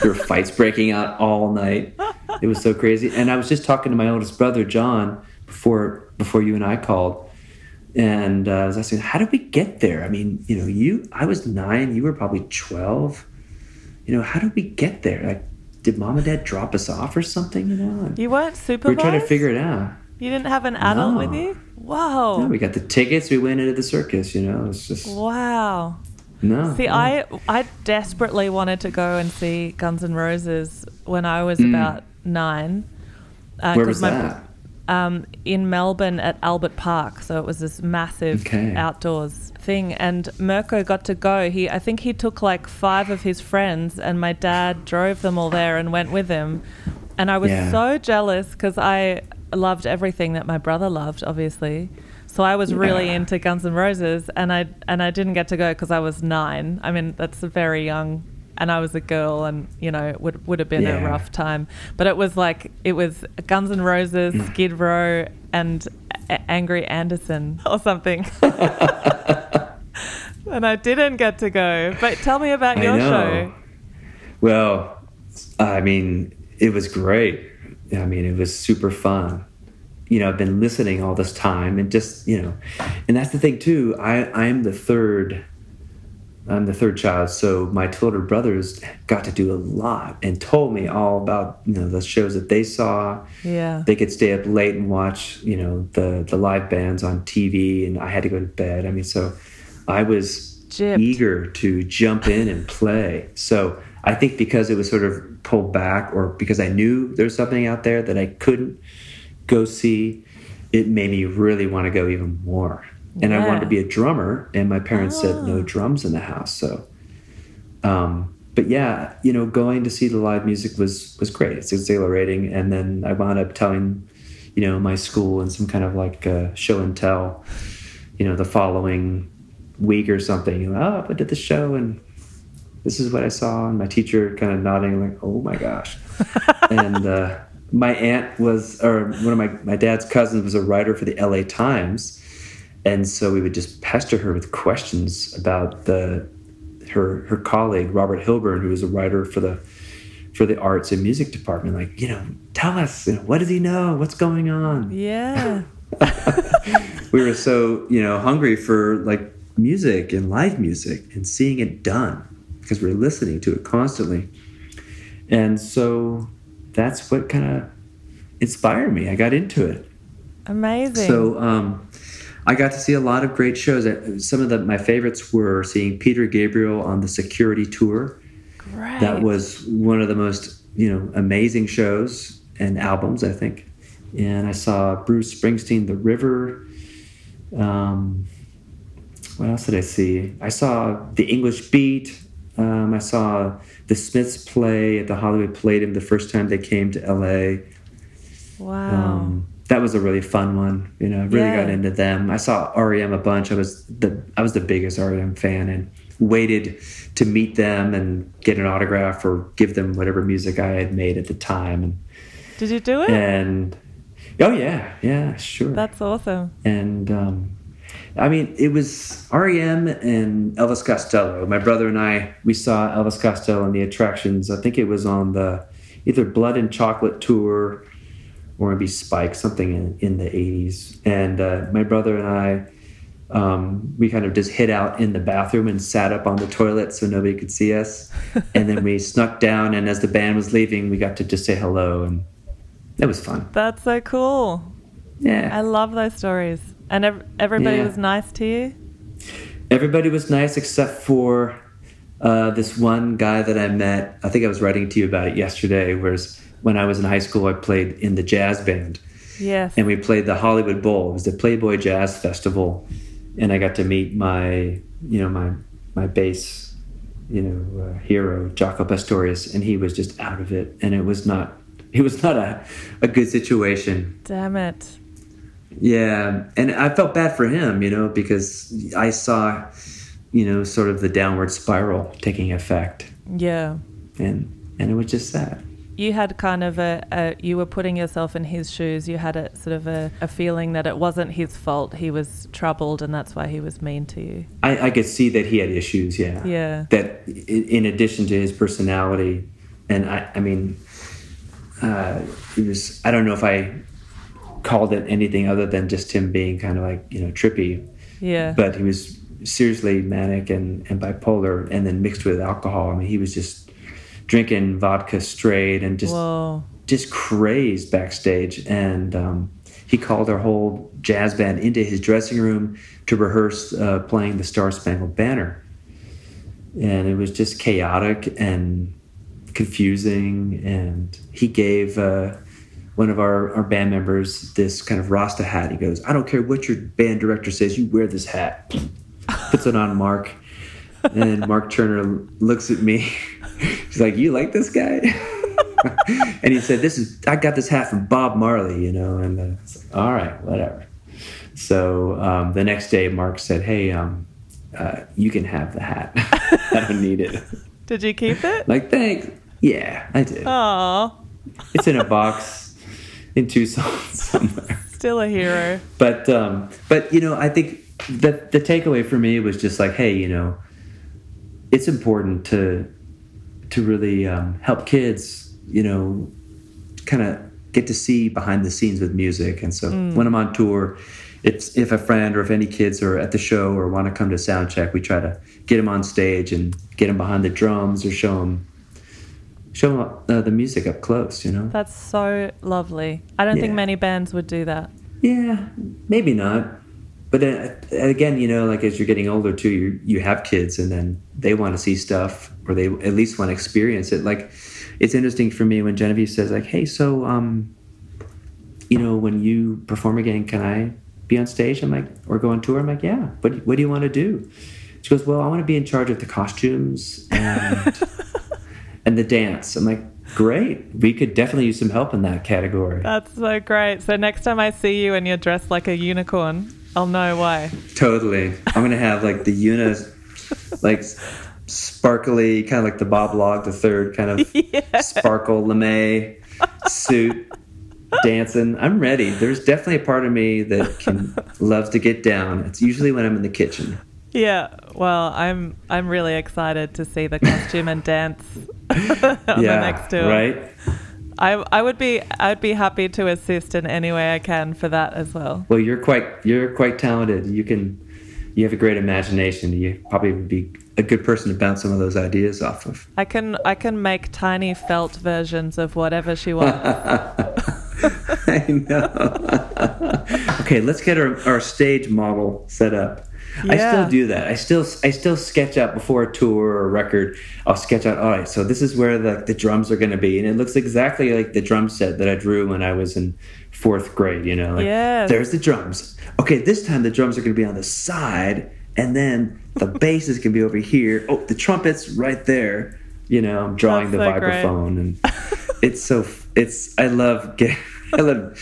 there were fights breaking out all night. It was so crazy. And I was just talking to my oldest brother John before before you and I called, and uh, I was asking, "How did we get there?" I mean, you know, you I was nine. You were probably twelve. You know, how did we get there? Like, did mom and dad drop us off or something? You know, And You weren't we supervised. were trying to figure it out. You didn't have an adult No. with you. Whoa. No, we got the tickets. We went into the circus. You know, it's just Wow. no. See, no. I I desperately wanted to go and see Guns N' Roses when I was Mm. about nine. Uh, Where was my- that? Um, in Melbourne at Albert Park, so it was this massive Okay. outdoors thing. And Mirko got to go. He, I think he took like five of his friends, and my dad drove them all there and went with him. And I was Yeah. so jealous because I loved everything that my brother loved, obviously. So I was really Yeah. into Guns N' Roses, and I and I didn't get to go because I was nine. I mean, that's very young, and I was a girl, and you know, it would would have been a rough time. But it was like it was Guns N' Roses, Mm. Skid Row, and A- Angry Anderson (laughs) or something. (laughs) and I didn't get to go. But tell me about I your know. show. Well, I mean, it was great. I mean, it was super fun. You know, I've been listening all this time and just, you know, and that's the thing too. I, I'm the third, I'm the third child. So my two older brothers got to do a lot and told me all about, you know, the shows that they saw. Yeah. They could stay up late and watch, you know, the, the live bands on TV and I had to go to bed. I mean, so I was Gypped. eager to jump in and play. So I think because it was sort of pulled back, or because I knew there was something out there that I couldn't go see, it made me really want to go even more. And I wanted to be a drummer, and my parents said no Oh. drums in the house. So, um, but yeah, you know, going to see the live music was was great. It's exhilarating, and then I wound up telling, you know, my school and some kind of like show and tell, you know, the following week or something. You know, oh, I did the show and this is what I saw, and my teacher kind of nodding like, oh my gosh. (laughs) and uh, my aunt was, or one of my my dad's cousins was a writer for the L.A. Times, and so we would just pester her with questions about the her her colleague Robert Hilburn, who was a writer for the for the arts and music department. Like, you know, tell us, you know, what does he know? What's going on? Yeah. (laughs) (laughs) we were so you know hungry for like music and live music and seeing it done because we're listening to it constantly. And so that's what kind of inspired me. I got into it. Amazing. so um, i got to see a lot of great shows. Uh, some of the, my favorites were seeing peter gabriel on the security tour. Great. that was one of the most you know amazing shows and albums i think. And i saw bruce springsteen the river. Um, what else did i see? I saw the english beat um, i saw the smiths play at the hollywood palladium the first time they came to la Wow. um, that was a really fun one. You know, I really Yeah. got into them. I saw REM a bunch. I was the I was the biggest REM fan and waited to meet them and get an autograph or give them whatever music I had made at the time. And Did you do it? and oh yeah, yeah, sure. That's awesome. and um, I mean, it was REM and Elvis Costello. My brother and I we saw Elvis Costello in the attractions. I think it was on the either Blood and Chocolate tour or maybe Spike, something in, in the 80s. And uh, my brother and I, um, we kind of just hid out in the bathroom and sat up on the toilet so nobody could see us. (laughs) and then we snuck down, and as the band was leaving, we got to just say hello, and that was fun. That's so cool. Yeah. I love those stories. And ev- everybody Yeah. was nice to you? Everybody was nice except for uh, this one guy that I met. I think I was writing to you about it yesterday. Whereas when I was in high school, I played in the jazz band. Yes. and we played the Hollywood Bowl. It was the Playboy Jazz Festival, and I got to meet my, you know, my my bass, you know, uh, hero Jaco Pastorius, and he was just out of it, and it was not, it was not a, a good situation. Damn it. Yeah, and I felt bad for him, you know, because I saw, you know, sort of the downward spiral taking effect, Yeah. and and it was just sad. you had kind of a, a, you were putting yourself in his shoes. You had a sort of a, a, feeling that it wasn't his fault. He was troubled, and that's why he was mean to you. I, I could see that he had issues. Yeah. Yeah. That in addition to his personality, and I, I mean, uh, he was. I don't know if I called it anything other than just him being kind of like you know trippy. Yeah. But he was seriously manic and, and bipolar, and then mixed with alcohol. I mean, he was just drinking vodka straight and just Whoa. just crazed backstage. And um, he called our whole jazz band into his dressing room to rehearse uh, playing the Star Spangled Banner. And it was just chaotic and confusing. And he gave uh, one of our, our band members this kind of Rasta hat. He goes, I don't care what your band director says, you wear this hat. (laughs) Puts it on Mark. And Mark Turner looks at me (laughs) He's like, "You like this guy?" (laughs) and he said, "This is I got this hat from Bob Marley, you know." And uh, like, all right, whatever. So um, the next day, Mark said, "Hey, um, uh, you can have the hat. I don't need it." Did you keep it? Like, thanks. Yeah, I did. Oh. It's in a box in Tucson (laughs) somewhere. Still a hero. But um, but you know, I think the the takeaway for me was just like, hey, you know, it's important to to really um, help kids, you know, kind of get to see behind the scenes with music. And so mm. when I'm on tour, it's if a friend or if any kids are at the show or want to come to sound check, we try to get them on stage and get them behind the drums or show them show them uh, the music up close. You know, that's so lovely. I don't yeah. think many bands would do that. Yeah, maybe not. But uh, again, you know, like as you're getting older too, you you have kids, and then they want to see stuff or they at least want to experience it. Like it's interesting for me when Genevieve says like, "Hey, so um, you know, when you perform again, can I be on stage?" I'm like, or go on tour. I'm like, "Yeah." What What do you want to do? She goes, "Well, I want to be in charge of the costumes and (laughs) and the dance." I'm like, Great. We could definitely use some help in that category. That's so great. So next time I see you and you're dressed like a unicorn, I'll know why. Totally. I'm gonna have like the Unas like sparkly, kind of like the Bob Log the third kind of (laughs) yeah. sparkle lame suit dancing. I'm ready. There's definitely a part of me that can (laughs) loves to get down. It's usually when I'm in the kitchen. Yeah, well, I'm I'm really excited to see the costume and dance (laughs) on yeah, the next tour. Right. I, I would be I'd be happy to assist in any way I can for that as well. Well, you're quite you're quite talented. You can you have a great imagination. You probably would be a good person to bounce some of those ideas off of. I can I can make tiny felt versions of whatever she wants. (laughs) I know. (laughs) okay, let's get our, our stage model set up. Yeah. I still do that. I still I still sketch out before a tour or a record. I'll sketch out. All right, so this is where the the drums are going to be, and it looks exactly like the drum set that I drew when I was in fourth grade. You know, like yes. there's the drums. Okay, this time the drums are going to be on the side, and then the (laughs) bass is going to be over here. Oh, the trumpets right there. You know, I'm drawing That's the so vibraphone, and (laughs) it's so it's. I love getting. (laughs) I love.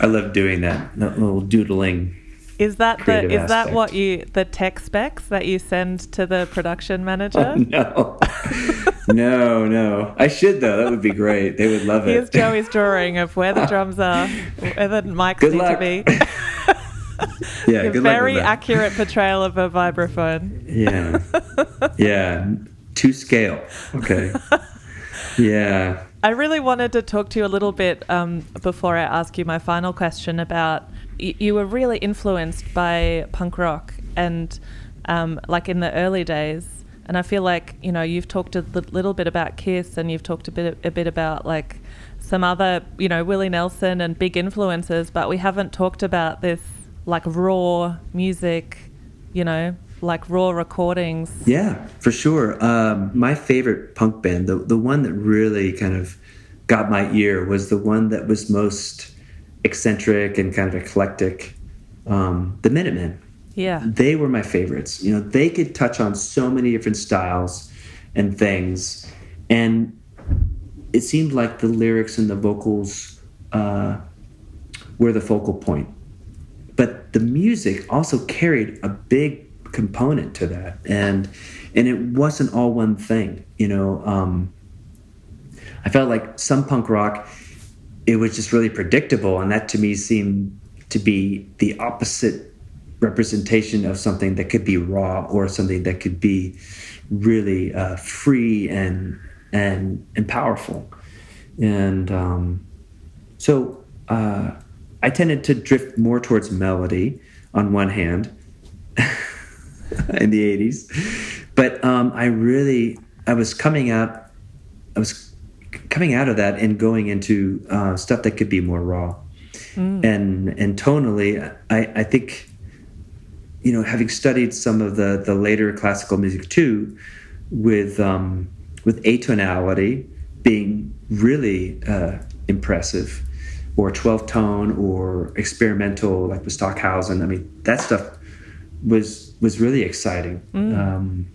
I love doing that, that little doodling is that the is aspect. that what you the tech specs that you send to the production manager? Oh, (laughs) no, no, no. I should though. That would be great. They would love Here's it. Here's (laughs) Joey's drawing of where the drums are, where the mics good need luck. to be. (laughs) yeah, a very accurate portrayal of a vibraphone. Yeah, yeah, to scale. Okay. Yeah. I really wanted to talk to you a little bit um, before I ask you my final question about you were really influenced by punk rock and um, like in the early days. And I feel like you know you've talked a little bit about Kiss and you've talked a bit a bit about like some other you know Willie Nelson and big influences, but we haven't talked about this like raw music, you know, like raw recordings. Yeah, for sure. Um, my favorite punk band, the the one that really kind of got my ear, was the one that was most eccentric and kind of eclectic. Um, the Minutemen. Yeah. They were my favorites. You know, they could touch on so many different styles and things. And it seemed like the lyrics and the vocals uh, were the focal point. But the music also carried a big component to that. And and it wasn't all one thing, you know. Um, I felt like some punk rock, it was just really predictable, and that to me seemed to be the opposite representation of something that could be raw or something that could be really uh, free and and and powerful. And um, so uh, I tended to drift more towards melody on one hand (laughs) in the 80s. But um, I really, I was coming out, I was coming out of that and going into uh, stuff that could be more raw. Mm. And and tonally, I, I think, you know, having studied some of the the later classical music too, with um, with atonality being really uh, impressive, or 12 tone or experimental like with Stockhausen. I mean, that stuff was was really exciting. Mm. Um,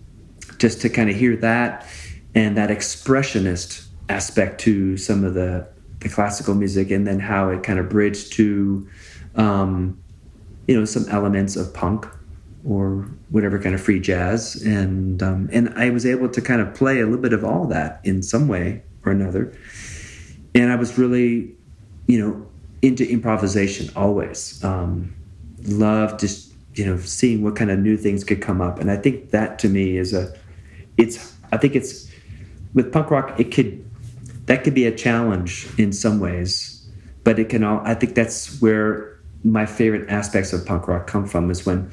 just to kind of hear that and that expressionist aspect to some of the the classical music, and then how it kind of bridged to, um, you know, some elements of punk or whatever kind of free jazz, and um, and I was able to kind of play a little bit of all that in some way or another, and I was really, you know, into improvisation always. Um, love just you know seeing what kind of new things could come up. And i think that to me is a it's i think it's with punk rock it could that could be a challenge in some ways but it can all i think that's where my favorite aspects of punk rock come from is when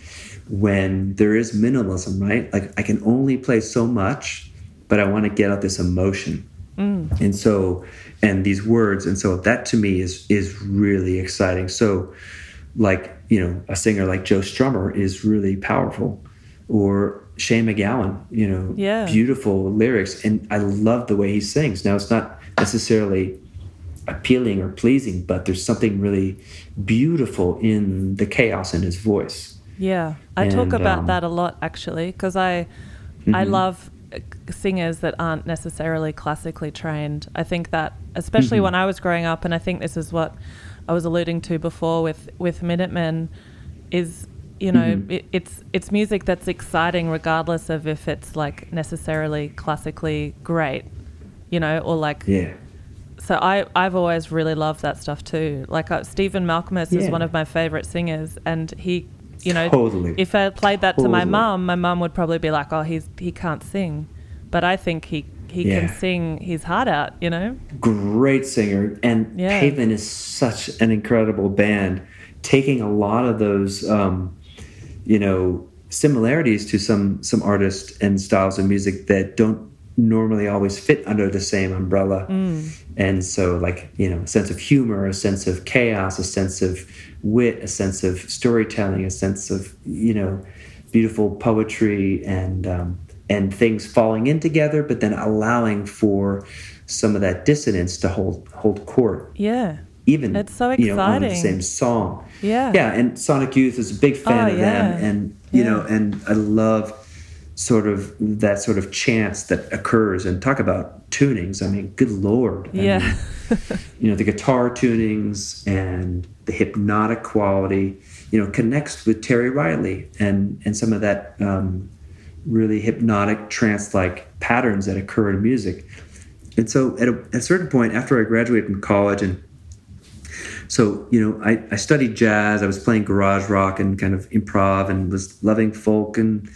when there is minimalism right like i can only play so much but i want to get out this emotion mm. and so and these words and so that to me is is really exciting so like you know a singer like Joe Strummer is really powerful, or Shane MacGowan, you know, yeah. beautiful lyrics, and I love the way he sings. Now it's not necessarily appealing or pleasing, but there's something really beautiful in the chaos in his voice. Yeah, I and, talk about um, that a lot actually because I mm-hmm. I love singers that aren't necessarily classically trained. I think that especially mm-hmm. when I was growing up, and I think this is what I was alluding to before with with Minutemen is you know mm-hmm. it, it's it's music that's exciting regardless of if it's like necessarily classically great you know or like yeah so I, I've always really loved that stuff too. Like uh, Stephen Malkmus yeah. is one of my favorite singers, and he, you know, totally. if I played that totally. to my mum, my mum would probably be like, "Oh, he's he can't sing," but I think he he yeah. can sing his heart out, you know? Great singer. And yeah. Pavement is such an incredible band, taking a lot of those, um, you know, similarities to some some artists and styles of music that don't normally always fit under the same umbrella. Mm. And so, like, you know, a sense of humor, a sense of chaos, a sense of wit, a sense of storytelling, a sense of, you know, beautiful poetry and um, and things falling in together, but then allowing for some of that dissonance to hold hold court. Yeah. Even it's so exciting. You know, on the same song. Yeah. Yeah, and Sonic Youth is a big fan oh, of yeah. them, and you yeah. know, and I love sort of that sort of chance that occurs and talk about tunings. I mean, good lord. I yeah. Mean, (laughs) you know, the guitar tunings and the hypnotic quality, you know, connects with Terry Riley and and some of that um, really hypnotic trance-like patterns that occur in music. And so at a, at a certain point after I graduated from college and so you know I, I studied jazz i was playing garage rock and kind of improv and was loving folk and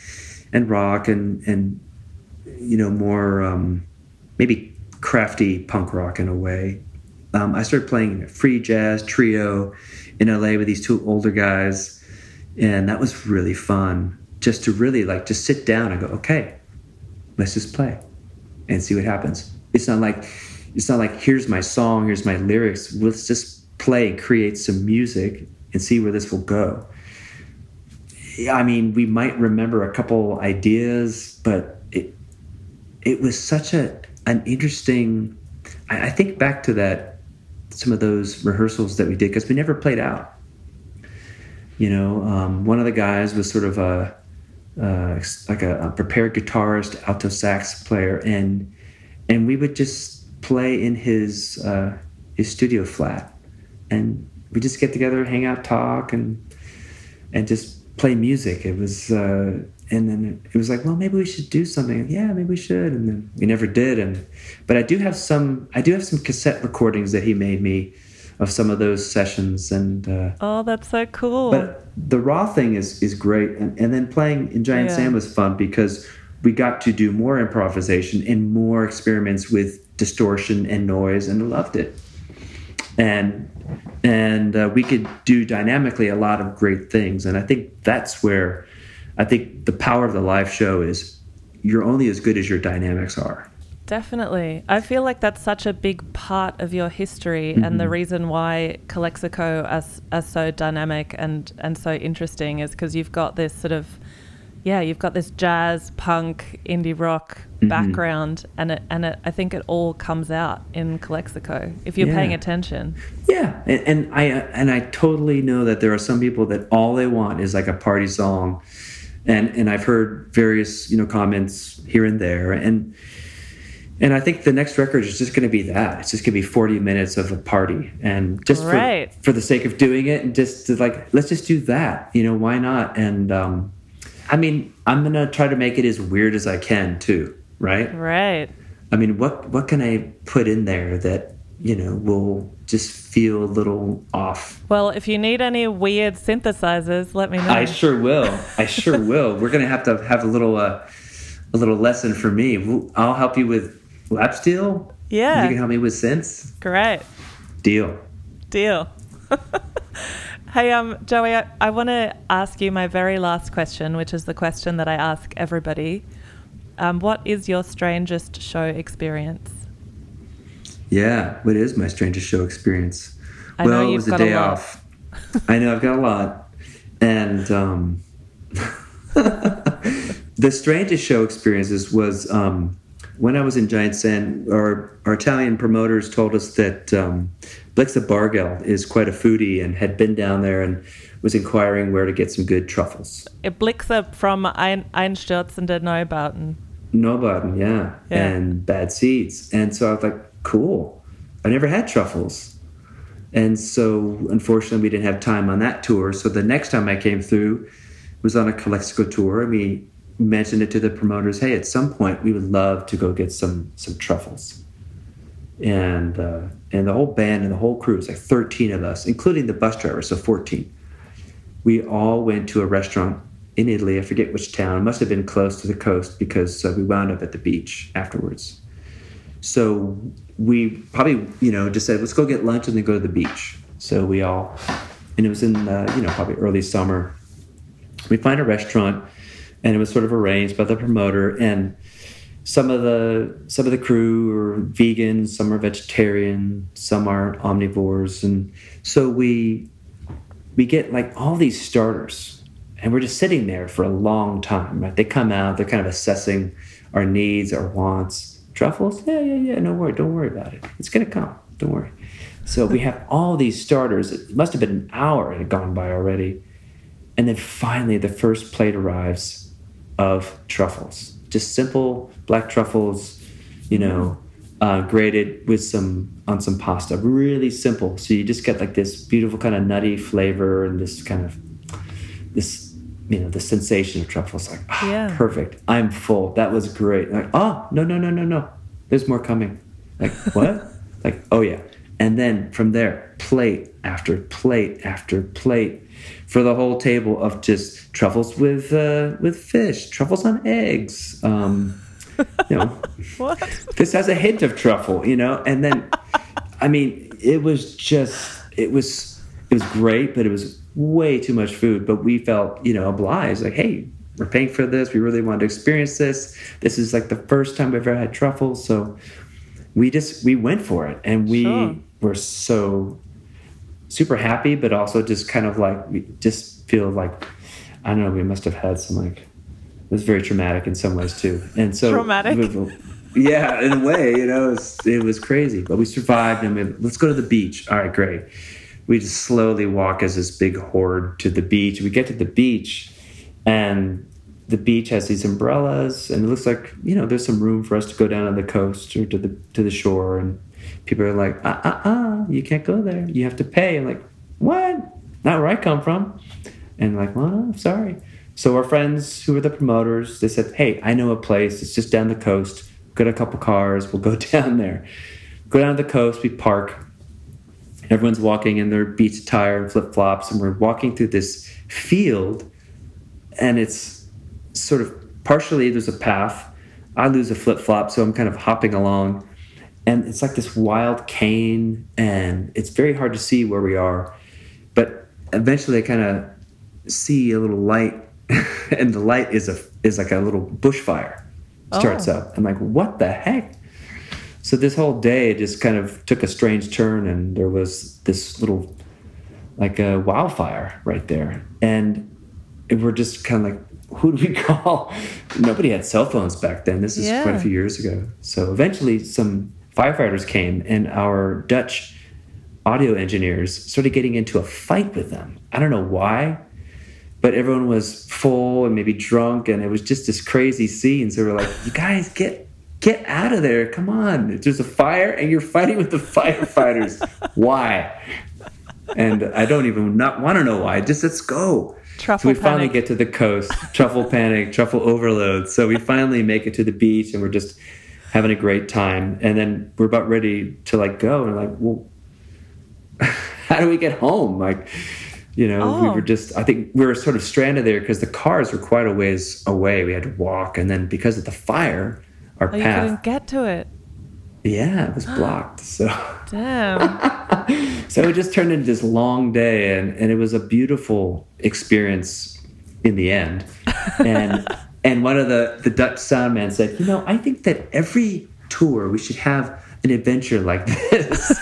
and rock and and you know more um, maybe crafty punk rock in a way um, i started playing free jazz trio in la with these two older guys and that was really fun just to really like just sit down and go, okay, let's just play and see what happens. It's not like it's not like here's my song, here's my lyrics. Let's just play and create some music and see where this will go. I mean, we might remember a couple ideas, but it it was such a an interesting. I, I think back to that some of those rehearsals that we did because we never played out. You know, um, one of the guys was sort of a uh, like a, a, prepared guitarist, alto sax player, and and we would just play in his uh, his studio flat, and we just get together, hang out, talk, and and just play music. It was, uh, and then it was like, well, maybe we should do something. Yeah, maybe we should. And then we never did. And but I do have some, I do have some cassette recordings that he made me of some of those sessions. And uh, oh, that's so cool. But the raw thing is is great. And, and then playing in Giant yeah. Sand was fun because we got to do more improvisation and more experiments with distortion and noise, and I loved it. And and uh, we could do dynamically a lot of great things. And I think that's where I think the power of the live show is you're only as good as your dynamics are. Definitely. I feel like that's such a big part of your history mm-hmm. and the mm-hmm. reason why Calexico is, are so dynamic and, and so interesting is because you've got this sort of yeah, you've got this jazz, punk, indie rock mm-hmm. background, and it, and it, I think it all comes out in Calexico if you're yeah. paying attention. Yeah, and, and, I and I totally know that there are some people that all they want is like a party song, and and I've heard various you know comments here and there, and and I think the next record is just going to be that. It's just going to be 40 minutes of a party, and just right. for, for the sake of doing it, and just to like let's just do that. You know, why not? And um, I mean, I'm gonna try to make it as weird as I can too, right? Right. I mean, what what can I put in there that you know will just feel a little off? Well, if you need any weird synthesizers, let me know. I sure will. I sure (laughs) will. We're gonna have to have a little uh, a little lesson for me. I'll help you with lap steel. Yeah. You can help me with synths. Great. Deal. Deal. (laughs) Hey, um, Joey, I, I want to ask you my very last question, which is the question that I ask everybody. Um, what is your strangest show experience? Yeah, what is my strangest show experience? I well, it was a day a off. I know I've got a lot, and um, (laughs) the strangest show experiences was um, when I was in Giant Sand. Our, our Italian promoters told us that um, Blixa Bargeld is quite a foodie and had been down there and was inquiring where to get some good truffles. Blixa from Ein Einstürzende Neubauten. Neubauten, yeah. yeah. And Bad Seeds. And so I was like, cool. I never had truffles. And so unfortunately we didn't have time on that tour. So the next time I came through was on a Calexico tour and we mentioned it to the promoters, hey, at some point we would love to go get some some truffles and uh, and the whole band and the whole crew was like 13 of us, including the bus driver, so 14. We all went to a restaurant in Italy. I forget which town. It must have been close to the coast because uh, we wound up at the beach afterwards. So we probably, you know, just said, let's go get lunch and then go to the beach. So we all, and it was in, uh, you know, probably early summer. We find a restaurant, and it was sort of arranged by the promoter, and some of the some of the crew are vegan, some are vegetarian, some are omnivores, and so we we get like all these starters, and we're just sitting there for a long time. Right? They come out, they're kind of assessing our needs, our wants. Truffles, yeah, yeah, yeah. No worry, don't worry about it. It's gonna come. Don't worry. So we have all these starters. It must have been an hour had gone by already, and then finally the first plate arrives of truffles just simple black truffles, you know, uh, grated with some on some pasta. Really simple. So you just get like this beautiful kind of nutty flavor and this kind of this you know the sensation of truffles. Like oh, yeah. perfect. I'm full. That was great. Like oh no no no no no. There's more coming. Like what? (laughs) like oh yeah. And then from there, plate after plate after plate for the whole table of just truffles with uh, with fish, truffles on eggs. Um, you know, (laughs) what? This has a hint of truffle, you know, and then, I mean, it was just it was it was great, but it was way too much food. But we felt, you know, obliged, like, hey, we're paying for this. We really wanted to experience this. This is like the first time we've ever had truffles, so we just we went for it, and we sure. were so super happy, but also just kind of like we just feel like I don't know. We must have had some like it was very traumatic in some ways too, and so traumatic. Yeah, in a way, you know, it was, it was crazy, but we survived. And we, let's go to the beach. All right, great. We just slowly walk as this big horde to the beach. We get to the beach, and the beach has these umbrellas, and it looks like you know there's some room for us to go down on the coast or to the to the shore and people are like, uh uh uh, you can't go there. You have to pay. I'm like, what? Not where I come from. And like, well, I'm sorry. So our friends who were the promoters, they said, hey, I know a place. It's just down the coast. Got a couple cars. We'll go (laughs) down there. Go down to the coast. We park. Everyone's walking in their beach attire and flip flops, and we're walking through this field, and it's sort of partially there's a path. I lose a flip flop, so I'm kind of hopping along, and it's like this wild cane, and it's very hard to see where we are. But eventually, I kind of see a little light, (laughs) and the light is a is like a little bushfire starts Oh. up. I'm like, what the heck? So this whole day just kind of took a strange turn, and there was this little like a wildfire right there, and we're just kind of like, who do we (laughs) call? Nobody had cell phones back then. This is quite a few years ago. So eventually, some firefighters came, and our Dutch audio engineers started getting into a fight with them. I don't know why, but everyone was full and maybe drunk, and it was just this crazy scene. So we're like, "You guys, get get out of there! Come on! There's a fire, and you're fighting with the firefighters. (laughs) why?" And I don't even not want to know why. Just let's go. Truffle so we finally get to the coast. Truffle panic, truffle overload. So we finally make it to the beach, and we're just having a great time. And then we're about ready to like go, and like, well, (laughs) how do we get home? Like, you know, we Oh. were just, I think we were sort of stranded there because the cars were quite a ways away. We had to walk. And then because of the fire, our Oh, you path, couldn't get to it. yeah, it was blocked. (gasps) So, Damn. (laughs) so it just turned into this long day. And, and it was a beautiful experience in the end. And, (laughs) and one of the, the Dutch sound man said, you know, I think that every tour we should have an adventure like this.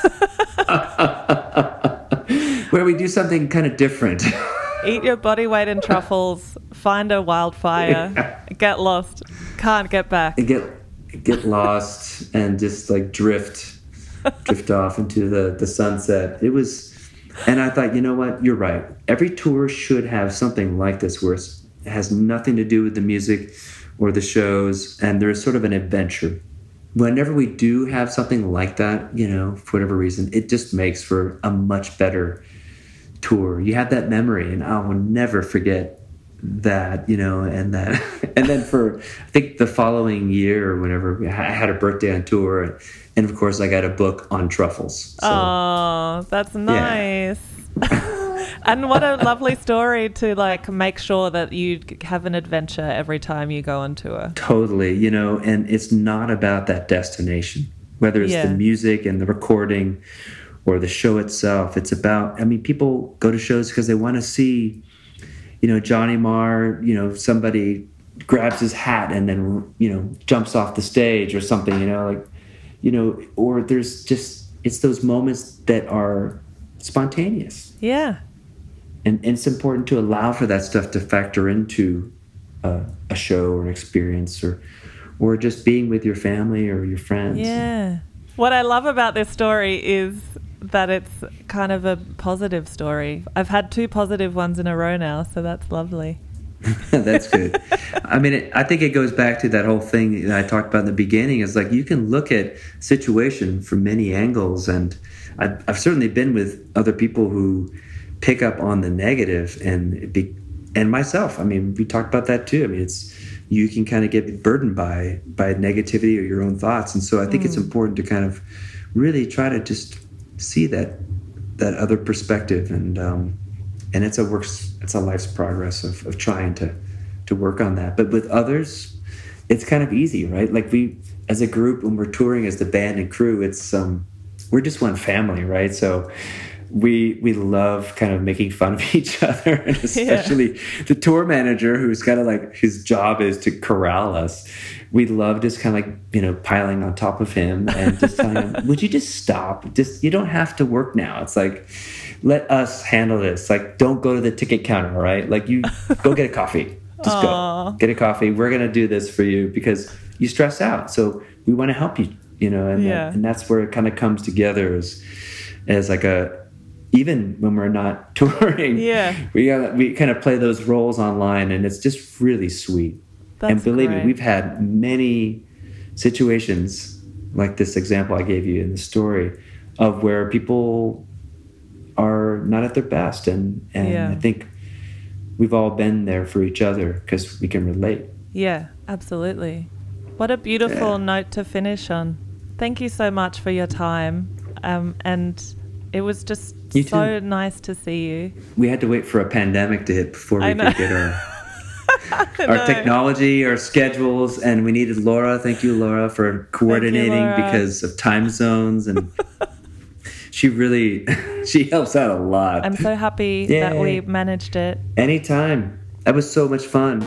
(laughs) Where we do something kind of different. (laughs) Eat your body weight in truffles, find a wildfire, (laughs) get lost, can't get back. and get get lost and just like drift drift off into the the sunset it was and i thought you know what you're right every tour should have something like this where it's- it has nothing to do with the music or the shows and there's sort of an adventure. Whenever we do have something like that you know for whatever reason it just makes for a much better tour. You have that memory and i will never forget that you know and that (laughs) and then for i think the following year or whenever i had a birthday on tour and, of course i got a book on truffles so Oh, that's nice. (laughs) and what a lovely story to like make sure that you have an adventure every time you go on tour. totally you know and it's not about that destination whether it's Yeah. the music and the recording or the show itself it's about i mean people go to shows because they want to see you know johnny marr you know somebody grabs his hat and then you know jumps off the stage or something you know like you know or there's just it's those moments that are spontaneous Yeah. And, it's important to allow for that stuff to factor into a, a show or an experience or or just being with your family or your friends Yeah. What I love about this story is that it's kind of a positive story. I've had two positive ones in a row now, so that's lovely. (laughs) that's good i mean it, i think it goes back to that whole thing that i talked about in the beginning is like you can look at situation from many angles and i've, I've certainly been with other people who pick up on the negative and be, and myself. I mean we talked about that too. I mean it's you can kind of get burdened by by negativity or your own thoughts. And so i think it's important to kind of really try to just see that that other perspective. And um, and it's a works it's a life's progress of, of trying to to work on that. But with others it's kind of easy right? Like we as a group when we're touring as the band and crew it's um we're just one family right? So we we love kind of making fun of (laughs) each other and especially the tour manager who's kind of like his job is to corral us. We love just kind of like you know piling on top of him and just telling him (laughs) would you just stop? Just you don't have to work now. It's like let us handle this. Like don't go to the ticket counter all right? Like you (laughs) go get a coffee. Just Aw. go get a coffee. We're gonna do this for you because you stress out. So we want to help you you know and, Yeah. and that's where it kind of comes together as as like a even when we're not (laughs) touring Yeah. we got we kind of play those roles online and it's just really sweet and believe great. me we've had many situations like this example i gave you in the story of where people are not at their best and and Yeah. i think we've all been there for each other because we can relate. Yeah, absolutely. What a beautiful yeah. note to finish on. Thank you so much for your time. Um, and it was just you so too. nice to see you. We had to wait for a pandemic to hit before we could get our (laughs) our technology, our schedules, and we needed Laura. Thank you, Laura, for coordinating you, Laura. because of time zones and (laughs) she really (laughs) she helps out a lot. I'm so happy Yay. that we managed it. Anytime. That was so much fun.